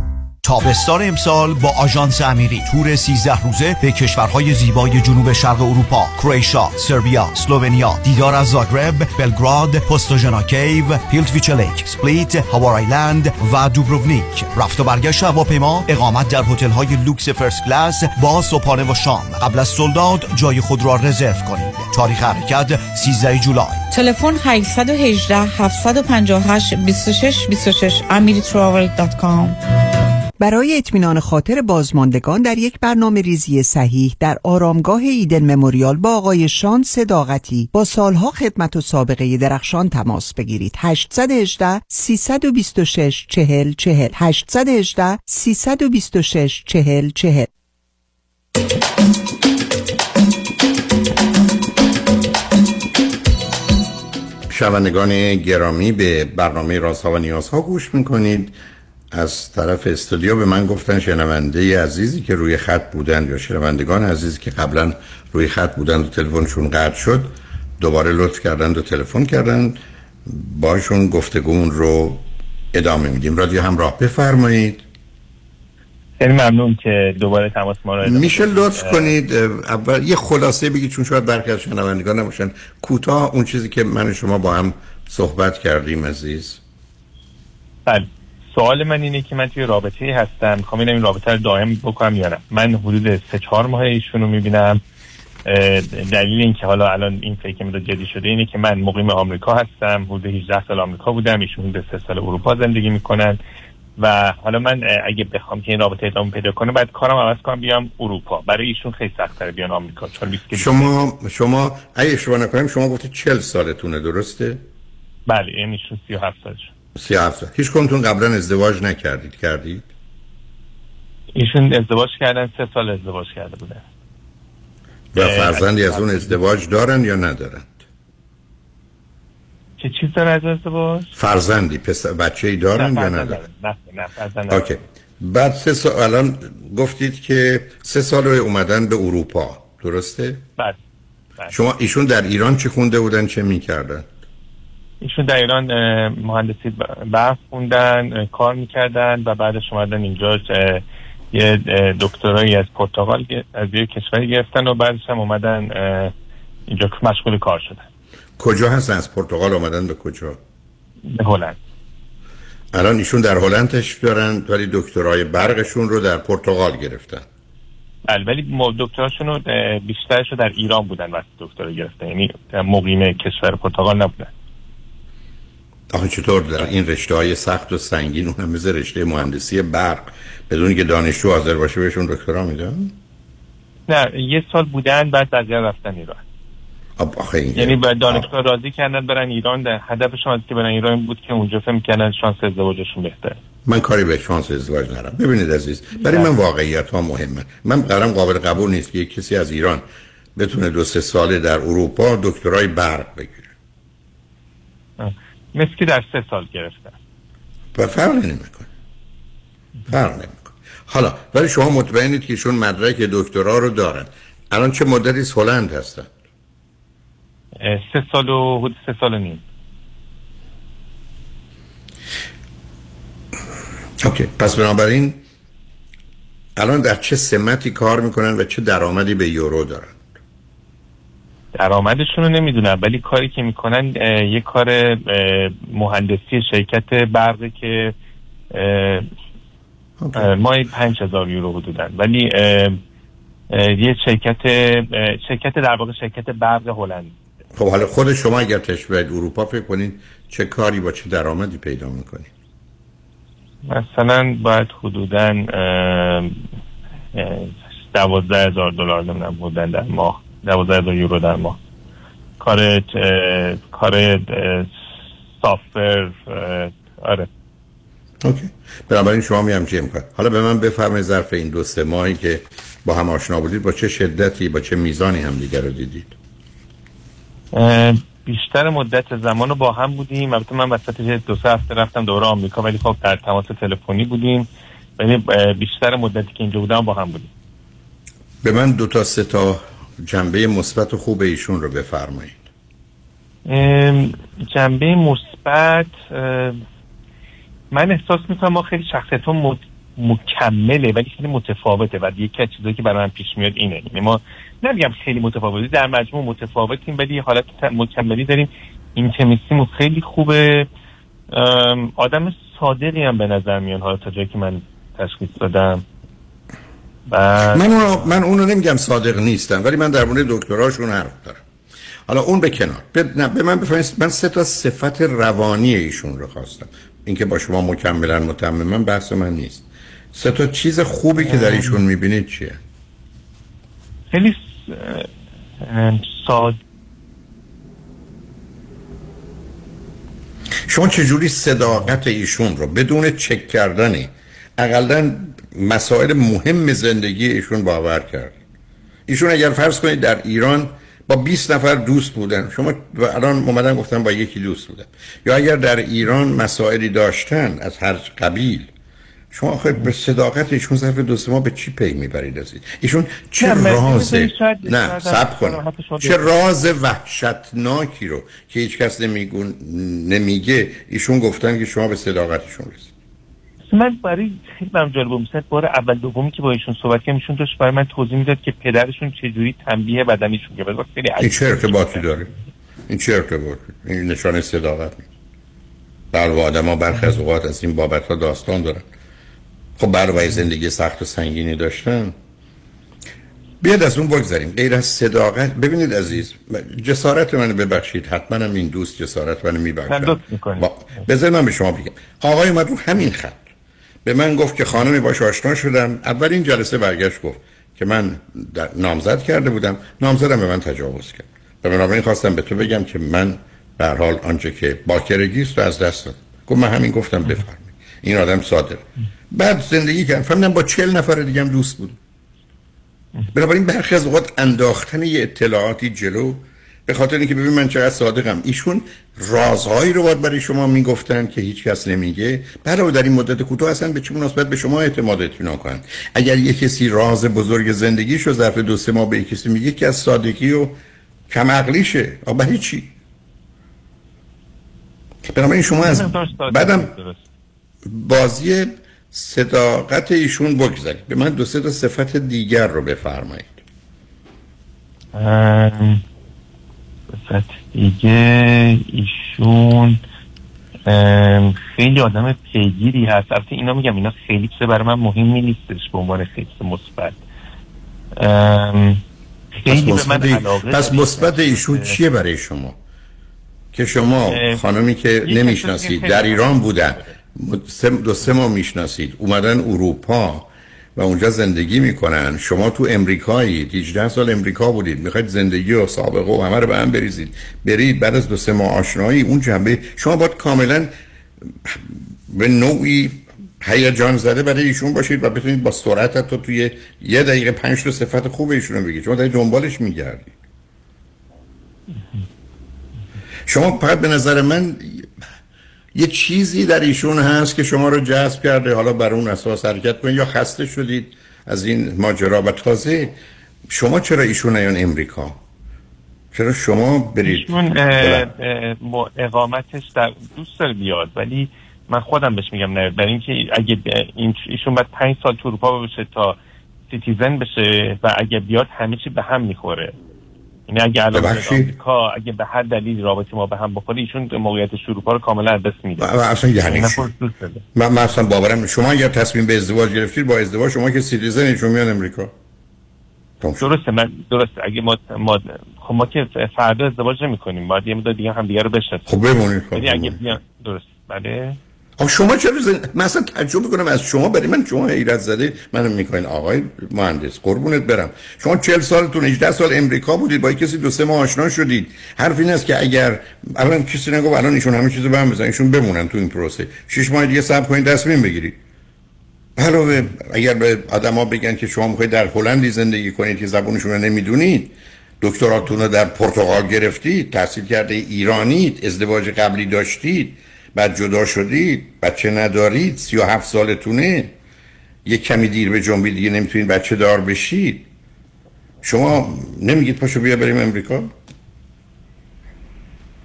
تابستان امسال با آژانس امیری. تور 13 روزه به کشورهای زیبای جنوب شرق اروپا کرواتیا، سربیا، اسلوونیا دیدار از زاگرب، بلگراد، پوستوژنا Cave، پلیتویچ Lake، سپلیت، هوار Island و دوبروونیک. رفت و برگشت هواپیما اقامت در هتل‌های لوکس first class با صبحانه و شام. قبل از sold out جای خود را رزرو کنید. تاریخ حرکت 13 جولای. تلفن 818 758 26 26 amiritravel.com برای اطمینان خاطر بازماندگان در یک برنامه ریزی صحیح در آرامگاه ایدن مموریال با آقای شان صداقتی با سالها خدمت و سابقه درخشان تماس بگیرید. 818 326 40 40 818 326 40 40 شنوندگان گرامی به برنامه رازها و نیازها گوش می‌کنید. از طرف استودیو به من گفتن شنونده عزیزی که روی خط بودن یا شنوندگان عزیزی که قبلا روی خط بودن و تلفنشون قطع شد دوباره لطف کردند و تلفن کردند. باشون گفتگومون رو ادامه میدیم. رادیو همراه بفرمایید. خیلی ممنون که دوباره تماس ما رو میشه. لطف کنید. اول یه خلاصه بگید چون شاید برخی از شنوندگان نباشن. کوتاه اون چیزی که من و شما با هم صحبت کردیم عزیز. بله. سوال من اینه که من توی رابطه ای هستم. می‌خوام ببینم این رابطه رو دائم بکنم یا نه. من حدود سه چهار ماه ایشون رو می‌بینم دلیل اینکه حالا الان این فکر مداد جدی شده اینه که من مقیم آمریکا هستم. حدود 18 سال آمریکا بودم. ایشون حدود سه سال اروپا زندگی می‌کنن. و حالا من اگه بخوام که این رابطه ادامه پیدا کنه بعد کارم عوض کنم بیام اروپا. برای ایشون خیلی سخت‌تره بیان آمریکا. چون 20 کیلو- شما شما اگه اشتباه نکنم شما گفتید 40 سالتونه درسته؟ بله یعنی ایشون 37 سالش 37 سال هیچ کدومتون قبلا ازدواج نکردید کردید؟ ایشون ازدواج کردن سه سال ازدواج کرده بودن و فرزندی از اون ازدواج دارن یا ندارن چه چیز داره از ازدواج؟ فرزندی پسر بچه ای دارن یا ندارن. نه نه فرزند. اوکی. بعد سه سال الان گفتید که سه سال رو اومدن به اروپا. درسته؟ بله شما ایشون در ایران چه خونده بودن چه می‌کردن؟ ایشون در ایران مهندسی برق خوندن کار می‌کردن و بعدش اومدن اینجا یه دکترایی از پرتغال از یه کشوری گرفتن و بعدش هم اومدن اینجا مشغول کار شدن. کجا هستن؟ از پرتغال آمدن به کجا؟ به هلند. الان ایشون در هلند تشریف دارن ولی دکترای برقشون رو در پرتغال گرفتن. بله ولی دکتراشون رو بیشترش رو در ایران بودن وقتی دکترا گرفتن. یعنی مقیم کشور پرتغال نبودن. آخه چطور در این رشته های سخت و سنگین اونم مثل رشته مهندسی برق بدون که دانشجو حاضر باشه بهشون دکترا میدن؟ نه یه سال بودن بعد بقیه رفتن ایران. آب آخه یعنی با دانشگاه راضی کردن برن ایران در هدفشون از که برن ایران بود که اونجا فهم کردن شانس ازدواجشون بهتره. من کاری به شانس ازدواج ندارم. ببینید عزیز برای من واقعیت ها مهمه. من قرارم قابل قبول نیست که یک کسی از ایران بتونه دو سه ساله در اروپا دکترای برق بگیره. مثل که در سه سال گرفتن و فرق نمی‌کنه. فرق نمی‌کنه. حالا ولی شما مطمئنید که ایشون مدرک دکترا رو دارن. الان چه مدتی هلند هستن؟ سه سال و حدود سه سال و نیم. اوکی پس بنابراین الان در چه سمتی کار می‌کنن و چه درآمدی به یورو دارن؟ درآمدشون رو نمی‌دونم ولی کاری که می‌کنن یه کار مهندسی شرکت برقی که ماهی پنج هزار یورو حدودن ولی اه، اه، یه شرکت شرکت در واقع شرکت برق هلند. خب حالا خود شما اگر تشریف برید اروپا فکر کنید چه کاری با چه درآمدی پیدا می‌کنید مثلا باید حدودا دوازده هزار دلار نمی‌دونم بودن در ماه. دوازده هزار یورو در ماه. کار کار سافر آره. اوکی. بنابراین شما می همچین امکان. حالا به من بفرمایید ظرف این دو سه ماهی که با هم آشنا بودید با چه شدتی با چه میزانی هم دیگر رو دیدید؟ بیشتر مدت زمان رو با هم بودیم. البته من وسط دو سه هفته رفتم دوره آمریکا ولی خب در تماس تلفنی بودیم. ولی بیشتر مدتی که اینجا بودم با هم بودیم. به من دو تا سه تا جنبه مثبت و خوب ایشون رو بفرمایید. جنبه مثبت من احساس می‌کنم ما خیلی شخصیت ها مکمله ولی خیلی متفاوته و یکی از چیزایی که برای من پیش میاد اینه. یعنی ما نمیگم خیلی متفاوتی در مجموع متفاوتیم ولی حالت مکملی داریم. اینتمیسیمون خیلی خوبه. آدم صادقی هم به نظر میان حالا تا جایی که من تشخیص دادم. بعد من اونو, من اونو نمیگم صادق نیستم ولی من در مورد دکتراشون حرف دارم. حالا اون به کنار. به, نه، به من بفرمایید من سه تا صفت روانی ایشون رو خواستم. اینکه با شما مکملا متمما بحث من نیست. سه تا چیز خوبی که در ایشون می‌بینید چیه؟ خیلی ساد شما چجوری صداقت ایشون رو بدون چک کردنی اقلا مسائل مهم زندگی ایشون باور کرد. ایشون اگر فرض کنید در ایران با 20 نفر دوست بودن. شما و الان اومدن گفتن با یکی دوست بودن. یا اگر در ایران مسائلی داشتن از هر قبیل شما آخه به صداقت ایشون ظرف دو سه ماه به چی پی می‌برید از این؟ ایشون چه شاید- نه سب کنه چه راز وحشتناکی رو که هیچ کس نمیگه. ایشون گفتن که شما به صداقتشون رسید. من برای خیلی برام جالب بود. بار اول دومی که با ایشون صحبت کردم ایشون داشت برای من توضیح می‌داد که پدرشون چجوری تنبیه بدنیشون که خیلی این چه ارتباطی داره؟ این چه ارتباطی؟ این نشانه صداقت در آدم ها برخی از اوقات از این بابت ها داستان دارن. خب برای زندگی سخت و سنگینی داشتن. بیاد از اون بگذاریم. غیر از صداقت ببینید عزیز جسارت منو ببخشید. حتما هم این دوست جسارت منو میبخشد. می‌کنید. با... بذار من به شما بگم. آقای اومد رو همین خط. به من گفت که خانمی باش آشنا شدم. اولین جلسه برگشت گفت که من نامزد کرده بودم. نامزدم به من تجاوز کرد. و بنابراین خواستم به تو بگم که من به حال آنچه که باکرگی است رو از دست دادم. گفت من همین گفتم بفرمایید. این آدم صادق. بعد زندگی کردم. فهمیدم با چهل نفر دیگه هم دوست بود بنابراین برخی از اوقات انداختن یه اطلاعاتی جلو به خاطر اینکه ببین من چقدر صادقم. ایشون رازهایی رو باید برای شما می‌گفتن که هیچ کس نمیگه. برای در این مدت کوتاه اصلا به چه مناسبت به شما اعتماد اطمینان کنن. اگر یه کسی راز بزرگ زندگیش رو ظرف دو سه ماه به کسی میگه که از سادگی و کم عقلیشه. برای چی؟ بنابراین شما از بعدم بازی صداقت ایشون بگذارید. به من دو سه تا صفت دیگر رو بفرمایید. دیگه ایشون خیلی آدم پیگیری هست. البته اینا میگم اینا خیلی چیز برای من مهمی نیستش به عنوان خیلی مثبت. ام، پس خیلی به من مثبت علاقه پس. مثبت ایشون چیه برای شما؟ که شما خانمی که نمی‌شناسید در خیلی ایران بودن. دو سه ماه می‌شناسید. اومدن اروپا. و اونجا زندگی می‌کنن. شما تو امریکایید 18 سال امریکا بودید. می‌خواید زندگی و سابقه و همه رو به هم بریزید. برید بعد از دو سه ماه آشنایی اون جنبه. شما باید کاملا به نوعی هیجان زده برای ایشون باشید و بتونید با سرعت حتی توی یه دقیقه پنج تا صفت خوب ایشون رو بگید. شما دارید دنبالش میگردید. شما فقط به نظر من یه چیزی در ایشون هست که شما رو جذب کرده. حالا بر اون اساس حرکت کنید یا خسته شدید از این ماجرا. و تازه شما چرا ایشون نیان امریکا؟ چرا شما برید؟ ایشون با اقامتش در دوست داره بیاد ولی من خودم بهش میگم نه. برای اینکه اگه این ایشون باید پنج سال تو اروپا بشه تا citizen بشه و اگه بیاد همه چی به هم می‌خوره. یعنی اگه الان؟ آمریکا اگه به هر دلیل رابطه ما به هم بخوره ایشون موقعیتش اروپا رو کاملا دست میده. و- اصلا یعنی داره. من, من اصلا باورم شما اگر تصمیم به ازدواج گرفتید با ازدواج شما که citizen ایشون میان امریکا. درسته من درسته. اگه ما ما خب ما که فردا ازدواج نمی کنیم باید یه مدت دیگه هم دیگه رو بشناسیم. خب بمونید یعنی اگه بیان درست بله. آخه شما چرا زن... من اصلا تعجب کنم از شما برای من شما حیرت زده. منو می‌کنین آقای مهندس قربونت برم. شما 40 سالتون 18 سال امریکا بودید با کسی دو سه ماه آشنا شدید. حرف این است که اگر الان کسی نگو الان ایشون همه چیزو به هم بزنن ایشون بمونن تو این پروسه. 6 ماه دیگه صبر کنید تصمیم بگیرید. علاوه اگر به آدما بگن که شما می‌خواید در هلندی زندگی کنید که زبونشون رو نمی‌دونید دکتراتون رو در پرتغال گرفتید تحصیل کرده ایرانید ازدواج قبلی داشتید بعد جدا شدید بچه ندارید 37 سالتونه. یک کمی دیر به جنبی دیگه نمی‌تونید بچه دار بشید. شما نمیگید پاشو بیا بریم امریکا؟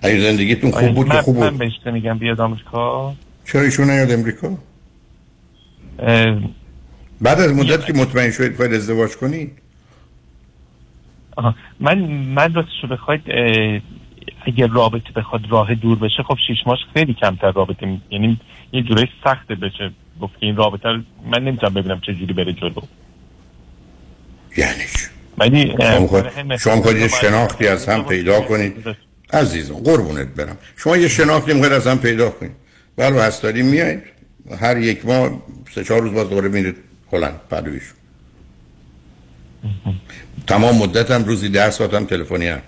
اگه زندگیتون خوب بود که خوب من بود بهش میگم بیاد آمریکا. چرا ایشون نیاد امریکا؟ بعد از مدت که مطمئن شدید باید ازدواج کنید. آها. من من راستش رو بخواید اگر رابطه بخواد راه دور بشه خب شیش ماش خیلی کمتر رابطه می... یعنی یه جورایی سخته بشه. گفت این رابطه رو من نمی‌تونم ببینم چه جوری بره جلو. یعنی ولی شما خواهید یه شناختی از هم پیدا کنید؟ عزیزم قربونت برم. شما یه شناختی می‌خواید از هم پیدا کنید. بله هستاری میایید. هر یک ماه سه چهار روز باز دوباره میرید هلند پدویشون تمام مدت هم روزی ده ساعت هم تلفنی می‌زنید.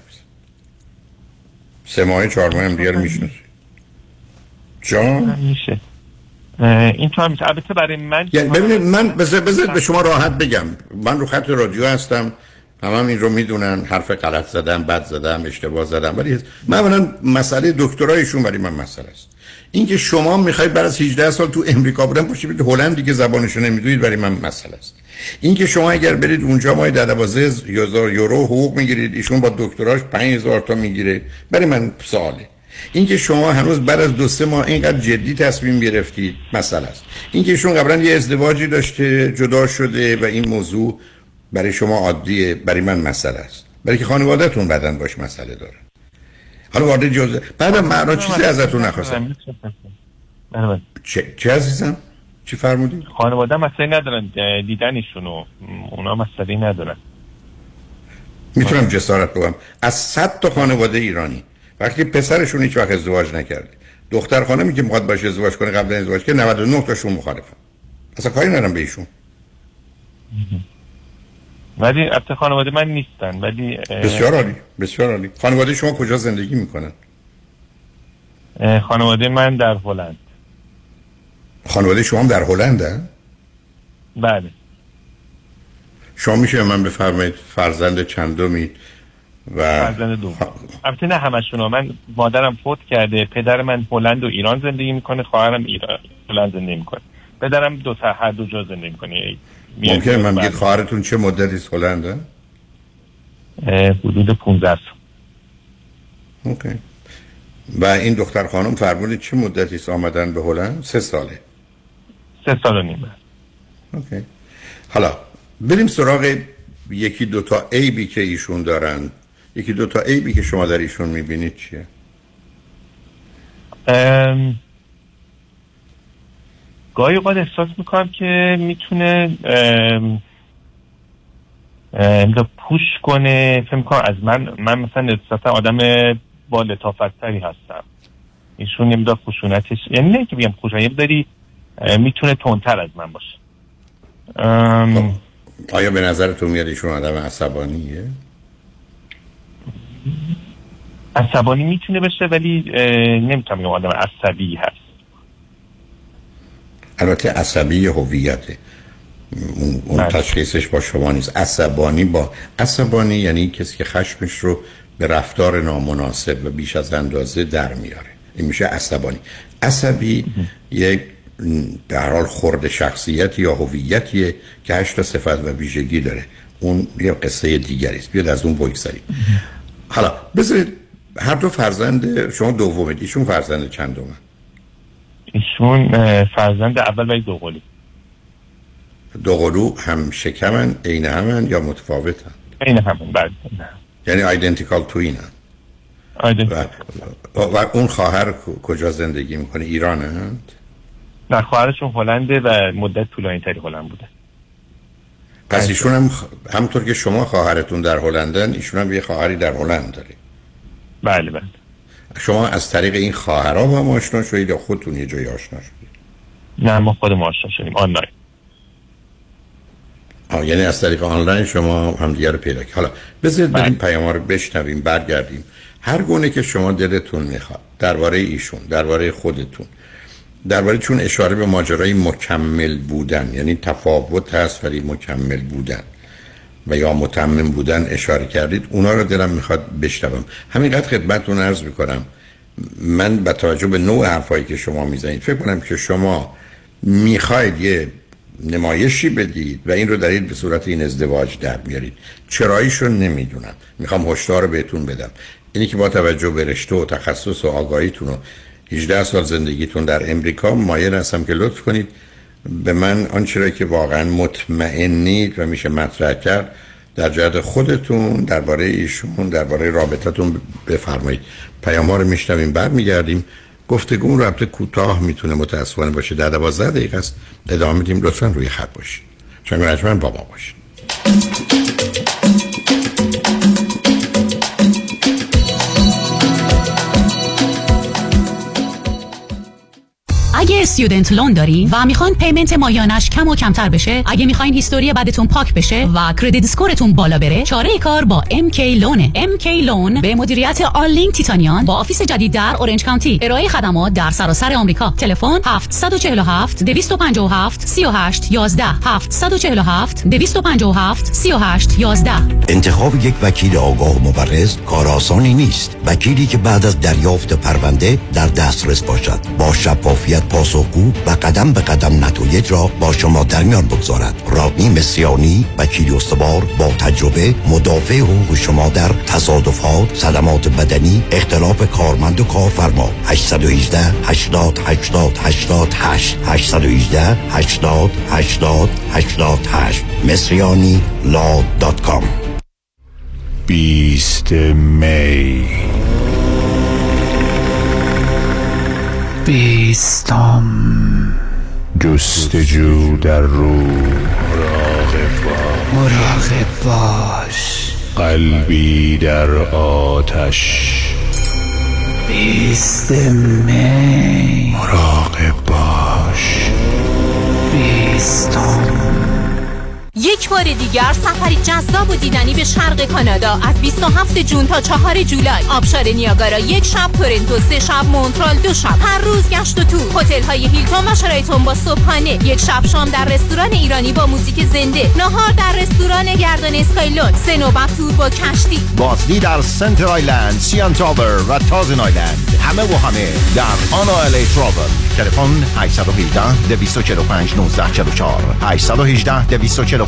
سه ماه چهار ماه هم دیگر می‌شناسید جان؟ میشه. این تو هم میشه. البته برای من یعنی ببینید من بذار بذار به شما راحت بگم. من رو خط رادیو هستم. تمام این رو می‌دونن. حرف غلط زدم بد زدم اشتباه زدم. ولی من اولا مسئله دکترایشون برای من مسئله است. اینکه شما می‌خواید بعد از 18 سال تو امریکا بودن پاشید برید هلند دیگه زبانشو نمی‌دونید برای من مسئله است. اینکه شما اگر برید اونجا ماه در 12000 یورو حقوق می‌گیرید ایشون با دکتراش 5000 تا می‌گیره. برای من سواله. اینکه شما هنوز بعد از دو سه ماه اینقدر جدی تصمیم گرفتید مسئله است. اینکه ایشون قبلا یه ازدواجی داشته جدا شده و این موضوع برای شما عادیه برای من مسئله است. برای که خانوادهتون بعدا باش مسئله داره. حالا وارد جزء بعدم معنا چیزی ازتون نخواستم. بله، بله. چه, چه عزیزم؟ چی فرمودی؟ خانواده مسئله ندارن دیدنشونو اونا مسئله ندارن. می‌تونم جسارت بگم. از صد تا خانواده ایرانی وقتی پسرشون هیچ وقت ازدواج نکرده. دختر خانمی که می‌خواد باشه ازدواج کنه قبل از ازدواج که 99 تاشون مخالفن اصلا کاری ندارم به ایشون. ولی البته خانواده من نیستن ولی بسیار عالی بسیار عالی. خانواده شما کجا زندگی می‌کنن؟ خانواده من در هلند. خانواده شما هم در هلنده بله. شما میشه من بفرمایید فرزند چندمید و فرزند دوم. البته نه همشون من مادرم فوت کرده پدر من هلند و ایران زندگی می‌کنه خواهرم ایران هلند زندگی می‌کنه. پدرم دو تا هر دو جا زندگی می‌کنه. ممکنه من بگید خواهرتون چه مدتی از هلنده حدود 15 سال. اوکی. و این دختر خانم فرمودید چه مدتی است آمدن به هلند؟ سه ساله. سه سال و نیم. اوکی. حالا بریم سراغ یکی دو تا عیبی که ایشون دارن. یکی دو تا عیبی که شما در ایشون می‌بینید چیه؟ ام، گاهی اوقات احساس می‌کنم که می‌تونه ام، ام، پوش کنه. فکر می‌کنم از من من مثلا نسبتا آدم با لطافتتری هستم. ایشون یه خشونتش یعنی نه که بگم خشونت یه می‌تونه تندتر از من باشه. ام، آیا به نظرتون میاد ایشون آدم عصبانیه؟ عصبانی می‌تونه بشه ولی نمی‌تونم بگم آدم عصبی هست. البته عصبی هویته. اون, اون تشخیصش با شما نیست. عصبانی با عصبانی یعنی کسی که خشمش رو به رفتار نامناسب و بیش از اندازه در میاره. این میشه عصبانی. عصبی یک در حال خورد شخصیت یا هویتیه که هشت تا صفت و ویژگی داره. اون یه قصه دیگری است. بیاد از اون بگذاریم حالا بذارید هر دو فرزند شما دومید. ایشون فرزند چندمه؟ ایشون فرزند اول ولی دوقلی دوقلو هم شکمن عین همن یا متفاوتن؟ این همون بعد یعنی آیدنتیکال توینن و, و اون خواهر کجا زندگی می‌کنه؟ ایران هند نه خواهرشون هلنده و مدت طولانی تری هلند بوده. پس ایشون هم همطور که شما خواهرتون در هلندن ایشون هم یه خواهری در هلند داره. بله بله. شما از طریق این خواهرها با هم آشنا شدید یا خودتون یه جایی آشنا شدید؟ نه ما خودمون آشنا شدیم. آنلاین. آه یعنی از طریق آنلاین شما همدیگه رو پیدا حالا بذارید بریم پیام رو بشنویم برگردیم. هر گونه که شما دلتون می‌خواد درباره ایشون درباره خودتون درباره چون اشاره به ماجرای مکمل بودن یعنی تفاوت هست ولی مکمل بودن و یا متمم بودن اشاره کردید اونا رو دلم می‌خواد بشنوم. همینقدر خدمتتون عرض می‌کنم. من با توجه به نوع حرفایی که شما می‌زنید فکر کنم که شما می‌خواید یه نمایشی بدید و این رو دارید به صورت این ازدواج در میارید چراییش رو نمی‌دونم. می‌خوام هشدار بهتون بدم. اینی که با توجه به رشته و تخصص و آگاهیتون و 18 سال زندگیتون در امریکا. مایل هستم که لطف کنید به من آنچه که واقعا مطمئنید و میشه مطرح کرد در جهت خودتون درباره ایشون درباره رابطتون بفرمایید. پیام ها رو میشنویم برمیگردیم. گفتگو رابطه کوتاه می‌تونه متاسفانه باشه. در 12 دقیقه است. ادامه میدیم. لطفا روی خط باشید. چون با ما باشید. student loan دارین و می‌خواین payment ماهیانش کم و کمتر بشه؟ اگه می‌خواین history بدتون پاک بشه و credit score تون بالا بره چاره کار با MK Loan ه MK Loan به مدیریت آرلینگ تیتانیان با office جدید در اورنج کانتی ارائه خدمات در سراسر آمریکا. تلفن 747 257 38 11 747 257 38 11 انتخاب یک وکیل آگاه و مبرز کار آسانی نیست. وکیلی که بعد از دریافت پرونده در دسترس باشد. با شفافیت پاسخگو و قدم به قدم نتایج را با شما در میان بگذارد. رادنی مصریانی وکیل استوار با تجربه مدافع حقوق شما در تصادفات صدمات بدنی اختلاف کارمند و کارفرما. 818 80 80 88 818 80 80 88 مصریانی لا دات کام. بیست می. بیستم. جستجو در روح. مراقب باش. قلبی در آتش. بیست می. مراقب باش. بیستم. یک بار دیگر سفری جذاب و دیدنی به شرق کانادا از 27 جون تا 4 جولای. آبشار نیاگارا یک شب تورنتو سه شب مونترال دو شب. هر روز گشت و تور هتل های هیلتون و شرایطون با صبحانه. یک شب شام در رستوران ایرانی با موزیک زنده. نهار در رستوران گردان اسکایلون سه نوبت تور با کشتی. بازدید در Centre Island CN Tower و Thousand Island. همه و همه در آنا الی Travel. تلفن 818 245 1944 818 245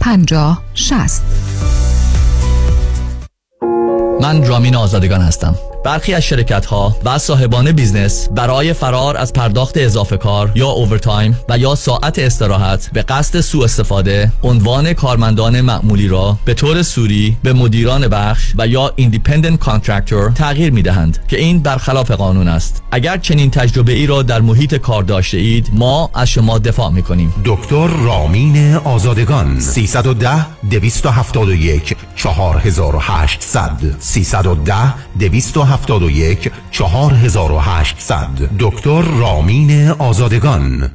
50 60 من رامین آزادگان هستم. برخی از شرکت ها و صاحبان business برای فرار از پرداخت اضافه کار یا overtime و یا ساعت استراحت به قصد سوء استفاده عنوان کارمندان معمولی را به طور صوری به مدیران بخش و یا independent contractor تغییر می دهند که این برخلاف قانون است. اگر چنین تجربه ای را در محیط کار داشته اید ما از شما دفاع می کنیم دکتر رامین آزادگان 310 271 4800 310 271 4800 دکتر رامین آزادگان.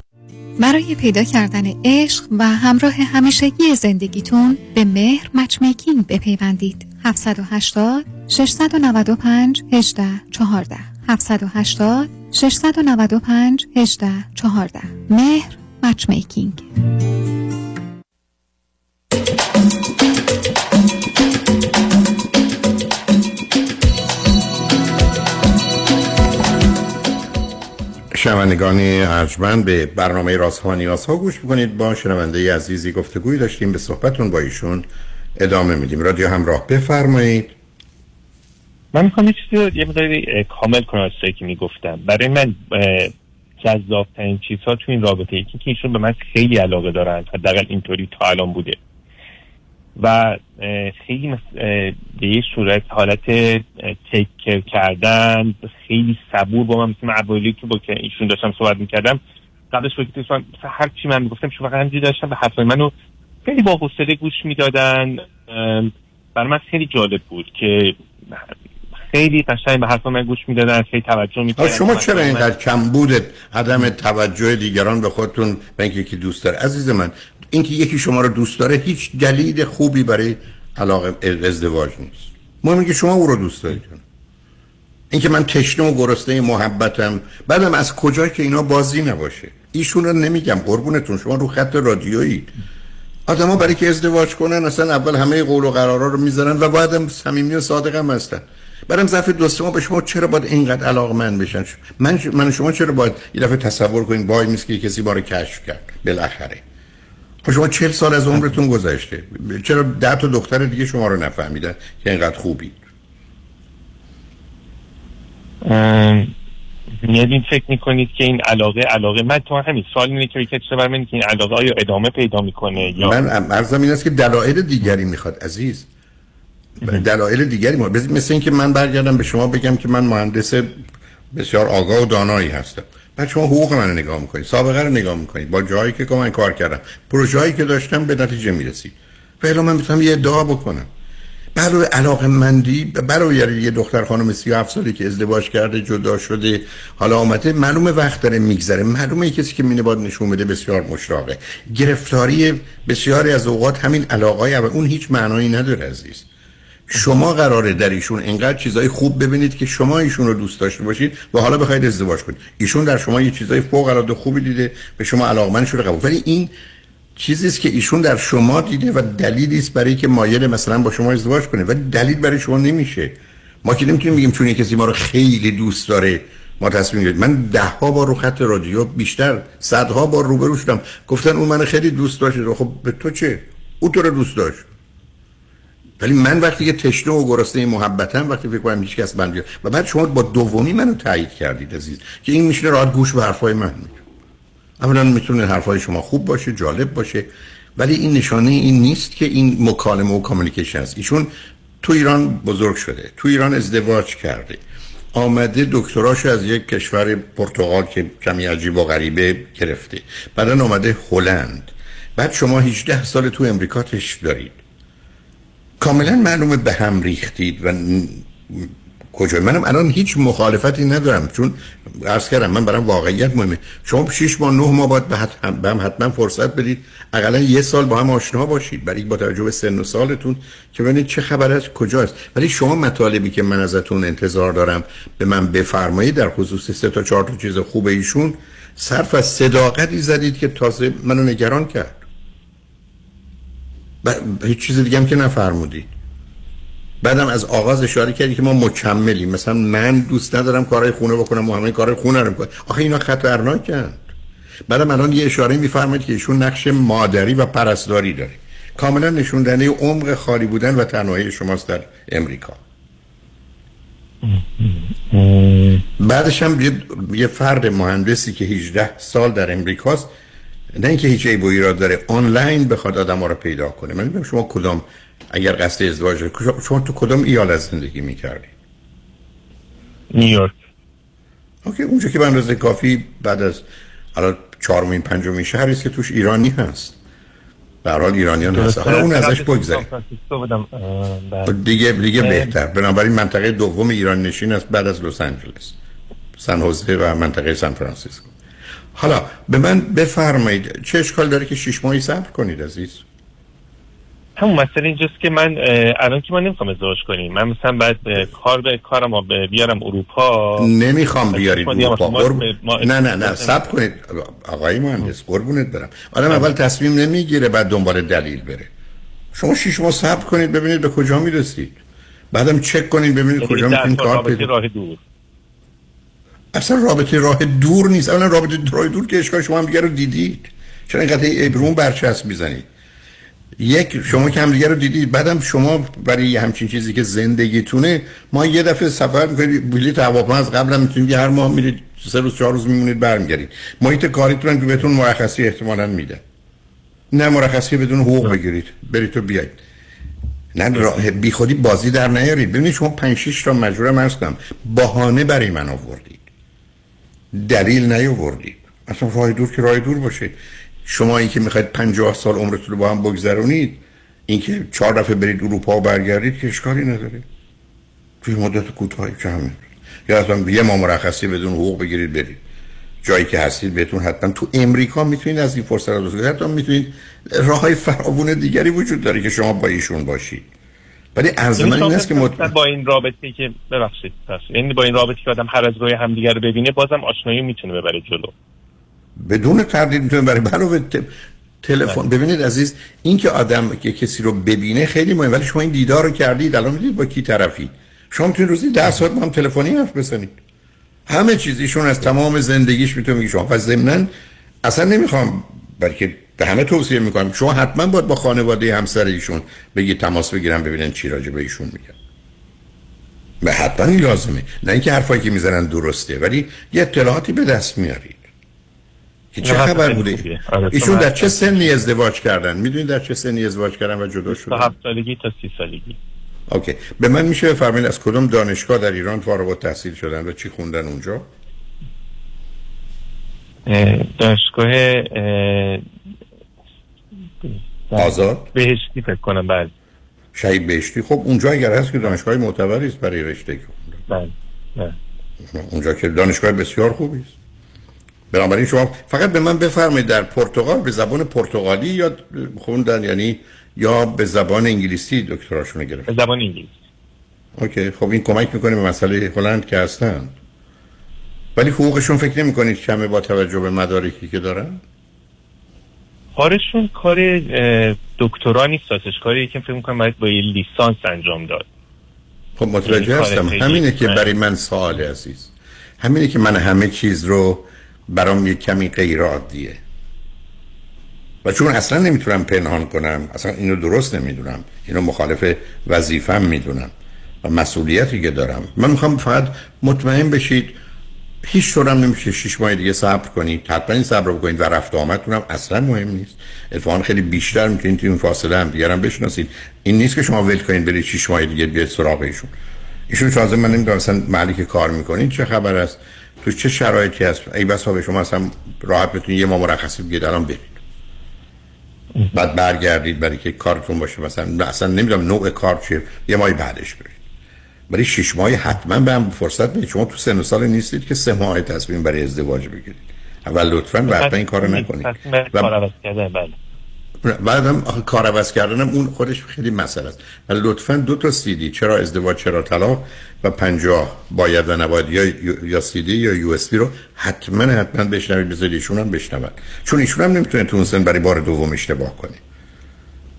برای پیدا کردن عشق و همراه همیشگی زندگیتون به مهر مچمیکینگ بپیوندید. 780 695 18 14 780 695 18 14 مهر مچمیکینگ. شنوندگان ارجمند به برنامه راست ها نیاز ها گوش بکنید با شنونده عزیزی گفتگوی داشتیم به صحبتون با ایشون ادامه میدیم. رادیو همراه بفرمایید. من می‌خوام یه چیزی یه مقداری کامل کنم از که می‌گفتم. برای من جذاب ترین چیزها تو این رابطه یکی که ایشون به من خیلی علاقه دارن. حداقل اینطوری تا الان بوده. و خیلی به یه صورت حالت تکر کردن خیلی صبور با من مثل اولی که با که ایشون داشتم صحبت می‌کردم قبلش وقتی هر چی من می‌گفتم شما فقط داشتم به حرفای منو خیلی با حوصله گوش می‌دادن برای من خیلی جالب بود که خیلی قشنگ به حرف من گوش می‌دادن خیلی توجه می‌کردن. شما چرا اینقدر کم بودت عدم توجه دیگران به خودتون به اینکه دوست داره. عزیز من اینکه یکی شما رو دوست داره هیچ دلیل خوبی برای علاقه ازدواج نیست. مهم که شما او رو دوست دارید. اینکه من تشنه و گرسنه محبتم. بعدم از کجا که اینا بازی نباشه؟ ایشون رو نمیگم قربونتون. شما رو خط رادیویی. آدما برای که ازدواج کنن اصلا اول همه قول و قرارا رو می‌ذارن و بعدم صمیمی و صادق هم هستن. برام ظرف دو ما به شما چرا باید اینقدر علاقمند بشن؟ من من شما چرا باید یه دفعه تصور کنید وای نیست که کسی ما رو کشف کرد؟ بالاخره. خب شما چهل سال از عمرتون گذشته. چرا ده تا دختر دیگه شما رو نفهمیدن که اینقدر خوبی یعنی فکر می‌کنید که این علاقه علاقه من تو همین سوال اینه که که چه که این علاقه آیا ادامه پیدا می‌کنه یا من ارزم این است که دلایل دیگری می‌خواد عزیز. دلایل دیگری ما مثل اینکه من برگردم به شما بگم که من مهندس بسیار آگاه و دانایی هستم. بعد شما حقوق من نگاه می‌کنید سابقه رو نگاه می‌کنید. با جایی که من کار کردم پروژه‌ای که داشتم به نتیجه می‌رسید. فعلا من می‌تونم یه ادعا بکنم. برای علاقه مندی برای یه دختر خانم 37 سالی که ازدواج کرده جدا شده حالا آمده معلومه وقت داره میگذره. معلومه کسی که مینه باید نشون بده بسیار مشتاقه. گرفتاری بسیاری از اوقات همین علاقه اون هیچ معنایی نداره عزیز. شما قراره در ایشون انقدر چیزای خوب ببینید که شما ایشون رو دوست داشته باشید و حالا بخواید ازدواج کنید. ایشون در شما یه چیزای فوق العاده خوبی دیده به شما علاقمند شده قبول. ولی این چیزی است که ایشون در شما دیده و دلیلی است برای که مایل مثلا با شما ازدواج کنه. و دلیل برای شما نمیشه. ما که نمی‌تونیم بگیم چون کسی ما رو خیلی دوست داره ما تصمیم گرفتیم. من ده ها بار رو خط رادیو بیشتر صدها بار روبرو شدم. گفتن اون من خیلی دوست داشت خب به تو چه؟ او تو رو دوست داشت. ولی من وقتی که تشنه و گرسنه محبتم وقتی فکر کنم هیچ کس بند و بعد شما با دومی منو تایید کردید عزیز که این میشه راحت گوش به حرفای من اولا می‌تونه حرفای شما خوب باشه جالب باشه ولی این نشانه این نیست که این مکالمه و کامیکیشن است. ایشون تو ایران بزرگ شده تو ایران ازدواج کرده. آمده دکتراش از یک کشور پرتغال که کمی عجیب و غریبه گرفته. بعدا آمده هلند. بعد شما 18 سال تو امریکا تش دارید. کاملا معلومه به هم ریختید و کجا. منم الان هیچ مخالفتی ندارم چون عرض کردم من برام واقعیت مهمه. شما 6 ماه 9 ماه باید به هم حتما فرصت بدید. اقلا یه سال با هم آشنا باشید برای با توجه به سن و سالتون که ببینید چه خبر است کجاست. ولی شما مطالبی که من ازتون انتظار دارم به من بفرمایید در خصوص سه تا چهار تا چیز خوب ایشون صرف از صداقتی زدید که تازه منو نگران کرد. ب... هیچ چیز دیگه هم که نفرمودید بعدم از آغاز اشاره کردی که ما مکملیم. مثلا من دوست ندارم کارهای خونه بکنم و همه کارهای خونه رو می‌کنم. آخه اینا خطرناکند بعدم الان یه اشاره میفرمایید که ایشون نقش مادری و پرستاری داره. کاملا نشون عمق خالی بودن و تنهایی شماست در امریکا. بعدش هم یه فرد مهندسی که 18 سال در امریکاست نه اینکه هیچ عیب و ایراد داره آنلاین بخواد آدم ها رو پیدا کنه. من میگم شما کدام اگر قصد ازدواج شما تو کدام ایالت زندگی می‌کردی؟ نیویورک. اوکی اونجا که به اندازه کافی بعد از الان چهارمین پنجمین شهری است که توش ایرانی هست. به حال ایرانیان هست. حالا اون ازش بگذاریم دیگه دیگه بهتر. بنابراین منطقه دوم ایران نشین است بعد از لس آنجلس. سن و منطقه سان فرانسیسکو. حالا به من بفرمایید چه اشکال داره که شش ماهی صبر کنید عزیز؟ همون مسئله اینجاست که من الان که من نمی‌خوام ازدواج کنیم. من مثلا بعد کار به کارم بیارم اروپا. نمی‌خوام بیارید اروپا. قرب... نه نه نه صبر کنید. آقای مهندس قربونت برم. آدم اول تصمیم نمی‌گیره بعد دنبال دلیل بره. شما شش ماه صبر کنید ببینید به کجا می‌رسید. بعدم چک کنید ببینید کجا یعنی در می‌تونید کار پیدا راه دور. اصلا رابطه راه دور نیست. اولا رابطه راه دور که اشکال شما هم دیگه رو دیدید. چرا اینقدر ابرون برچسب می‌زنید؟ یک شما که هم دیگه رو دیدید بعدم شما برای همچین چیزی که زندگیتونه ما یه دفعه سفر می‌کنید بلیط هواپیما از قبل هم می‌تونید هر ماه میرید سه روز چهار روز میمونید برمیگردید. محیط کاریتون که بهتون مرخصی احتمالاً میده. نه مرخصی بدون حقوق بگیرید. برید تو بیاید. نه راه بی خودی بازی در نیارید. ببینید شما 5 6 تا مجبورم عرض کنم. بهانه برای من آوردید. دلیل نیاوردید. اصلا راه دور که راه دور باشه. شما این که می‌خواید 50 سال عمرتون رو با هم بگذرونید اینکه چهار دفعه برید اروپا و برگردید که اشکالی نداره. توی مدت کوتاهی که همین. یا اصلا یه ما مرخصی بدون حقوق بگیرید برید. جایی که هستید بهتون حتما تو امریکا می‌تونید از این فرصت رو حتی می‌تونید راه های دیگری وجود داره که شما با ایشون باشید. ولی عرض من این است که مط... با این رابطه که ببخشید. یعنی با این رابطه که آدم هر از گاهی همدیگه رو ببینه بازم آشنایی می‌تونه ببره جلو. بدون تردید می‌تونه برای علاوه ت- تلفن ببینید عزیز این که آدم که کسی رو ببینه خیلی مهمه. ولی شما این دیدار رو کردید الان می‌دید با کی طرفی شما می‌تونید روزی ده ساعت با هم تلفنی حرف بزنید. همه چیز ایشون از تمام زندگیش می‌تونه میگه شما. و ضمناً اصلا نمی‌خوام بلکه به همه توصیه می‌کنم. شما حتما باید با خانواده همسر ایشون بگید تماس بگیرن ببینن چی راجع به ایشون میگن. و حتما این لازمه. نه اینکه حرفایی که می‌زنن درسته ولی یه اطلاعاتی به دست میارید. که چه خبر بوده. آره، ایشون در چه سنی ازدواج کردن؟ می‌دونید در چه سنی ازدواج کردن و جدا شدن 27 سالگی تا 30 سالگی. اوکی. به من میشه بفرمایید از کدوم دانشگاه در ایران فارغ التحصیل شدن و چی خوندن اونجا؟ اه، دانشگاه اه، آزاد؟ بهشتی فکر کنم بله. شهید بهشتی. خب اونجا اگر هست که دانشگاه معتبری است برای رشته بله بله. اونجا که دانشگاه بسیار خوبی است. بنابراین شما فقط به من بفرمایید در پرتغال به زبان پرتغالی یا خوندن یعنی یا به زبان انگلیسی دکتراشون گرفت به زبان انگلیسی. اوکی. خب این کمک می‌کنه به مسئله هلند که هستن. ولی حقوقشون فکر نمی کنید کمه با توجه به مدارکی که دارن؟ کارشون کار دکترا نیست کاری که فکر می‌کنم باید با یه لیسانس انجام داد. خب متوجه کار هستم. همینه که. برای من سوال عزیز. همینه که من همه چیز رو برام یه کمی غیر عادیه. و چون اصلا نمی‌تونم پنهان کنم اصلا اینو درست نمی‌دونم. اینو مخالف وظیفم می‌دونم. و مسئولیتی که دارم. من می‌خوام فقط مطمئن بشید هیچ طورم نمیشه شش ماه دیگه صبر کنید حتما این صبر رو بکنید و رفت و آمدتونم اصلا مهم نیست. اتفاقا خیلی بیشتر می‌تونید توی این فاصله هم دیگر هم بشناسید. این نیست که شما ول کنید برید شش ماه دیگه بیاید سراغ ایشون ایشون تازه من نمی‌دونم مثلا محلی که کار می‌کنید چه خبر است؟ تو چه شرایطی هست؟ ای بسا به شما اصلا راحت بتونید یه ماه مرخصی بگیرید الان برید. بعد برگردید برای که کارتون باشه. مثلا اصلا نمی‌دونم نوع کار چیه. یه ماه بعدش برید. ولی شش ماهی حتما به هم فرصت بدید شما تو سن و سال نیستید که سه ماه تصمیم برای ازدواج بگیرید. اول لطفا و حتما این کارو نکنید. و- کار عوض کردن بله. بعدم کار عوض کردنم اون خودش خیلی مسئله است. و لطفا دو تا سیدی چرا ازدواج چرا طلاق؟ و پنجاه باید و نباید یا یا سیدی یا یو اس بی رو حتما حتما بشنوید. بذارید ایشون هم بشنون. چون ایشون هم نمی‌تونه تو اون سن برای بار دوم اشتباه کنه.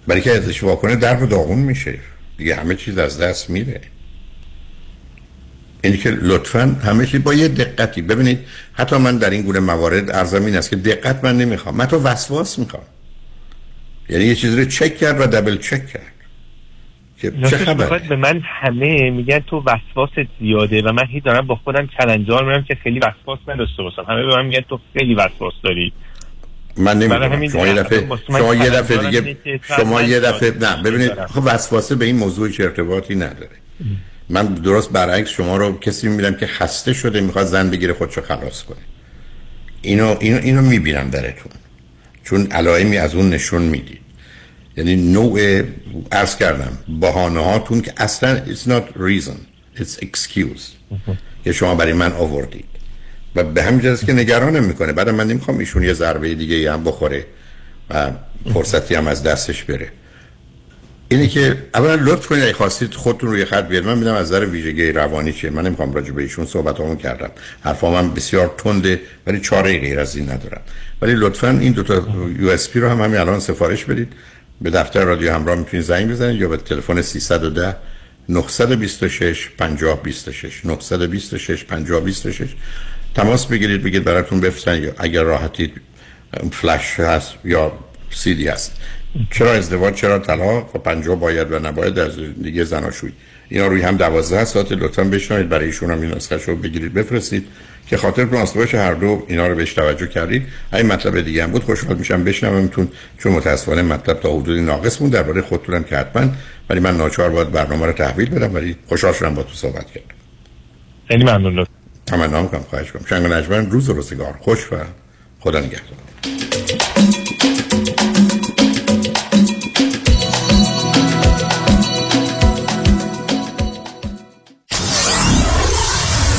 برای که از اشتباه کنه در و داغون میشه. دیگه همه چیز از دست میره. اینی که لطفا همه چیز با یه دقتی ببینید حتی من در این گونه موارد ارزم این است که دقت من نمی‌خوام. من تو وسواس می‌خوام. یعنی یه چیزی رو چک کرد و دبل چک کرد. که چه بخواد به من همه میگن تو وسواست زیاده و من هی دارم با خودم کلنجار میرم که خیلی وسواس نداشته باشم. همه به من میگن تو خیلی وسواس داری. من نمی‌دونم شما یه دفعه شما یه دفعه دیگه شما یه دفعه. نه ببینید. خب وسواسه به این موضوع هیچ ارتباطی نداره. من درست برعکس شما رو کسی می‌بینم که خسته شده می‌خواد زن بگیره خودشو خلاص کنه. اینو اینو اینو می‌بینم درتون چون علائمی از اون نشون می‌دید. یعنی نوع عرض کردم بهانه هاتون که اصلا it's not reason it's excuse. که شما برای من آوردید. و به همین جهت که نگرانم می‌کنه بعد من نمی‌خوام ایشون یه ضربه دیگه هم بخوره و فرصتی هم از دستش بره. اینه که اولا لطف کنید اگه خواستید خودتون روی خط بیاد من میدم از نظر ویژگی روانی چیه. من نمی‌خوام راجع به ایشون صحبت همون کردم. حرفام هم بسیار تنده ولی چاره غیر از این ندارم. ولی لطفا این دوتا USB رو هم همین الان سفارش بدید. به دفتر رادیو همراه می‌تونید زنگ بزنید یا به تلفن 310 926 50 26 926 50 26 تماس بگیرید بگید براتون بفرستن یا اگر راحتید فلش هست یا سی دی هست. چرا ازدواج چرا طلاق و پنجاه باید و نباید در زندگی زناشویی اینا روی هم دوازده ساعت لطفا بشنوید برای ایشون هم این نسخه رو بگیرید بفرستید. که خاطر آسوده باشه هر دو اینا رو بهش توجه کردید. این مطلب دیگه هم بود خوشحال میشم بشنومتون. چون متاسفانه مطلب تا حدودی ناقص بود درباره خودتونم که حتما ولی من ناچار باید برنامه رو تحویل بدم. ولی خوشحال شدم با تو صحبت کردم. خیلی ممنون. لطفا. تمنا می‌کنم. خواهش کنم شنگ و نجمن روز و روزگار. خوش و خدا نگهدار.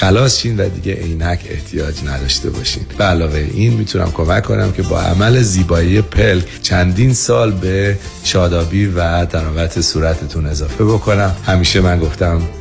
خلاص شین و دیگه عینک احتیاج نداشته باشین. به علاوه این می‌تونم کمک کنم که با عمل زیبایی پلک چندین سال به شادابی و تراوت صورتتون اضافه بکنم. همیشه من گفتم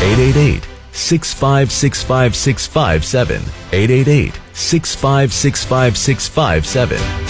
888 6565657 888 6565657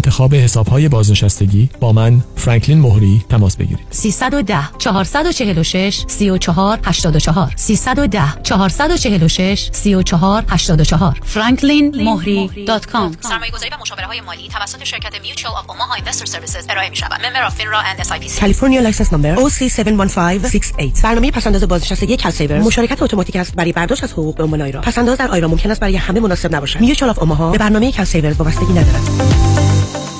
انتخاب حسابهای بازنشستگی با من فرانکلین مهری تماس بگیرید. 310 446 34 84 310 446 34 84 franklinmohri.com سرمایه گذاری و مشاوره های مالی توسط شرکت Mutual of Omaha Investor Services ارائه می شود member FINRA and SIPC. کالیفرنیا license نمبر OC71568 برنامه پس‌انداز بازنشستگی کالسیور مشارکت اتوماتیک است برای برداشت از حقوق به عنوان IRA پس‌انداز در IRA ممکن است برای همه مناسب نباشد. Mutual of Omaha به برنامه کالسیور وابستگی ندارد. Thank you.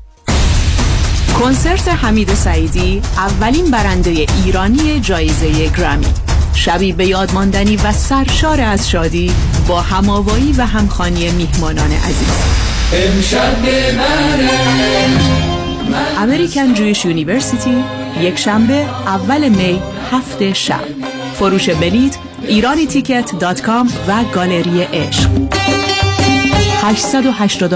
کنسرت حمید سعیدی اولین برنده ایرانی جایزه گرامی شبی به یاد ماندنی و سرشار از شادی با هم‌آوایی و همخانی میهمانان عزیز. American Jewish University یک شنبه اول می هفت شب. فروش بلیت ایرانی ticket dot com و گالری عشق. 887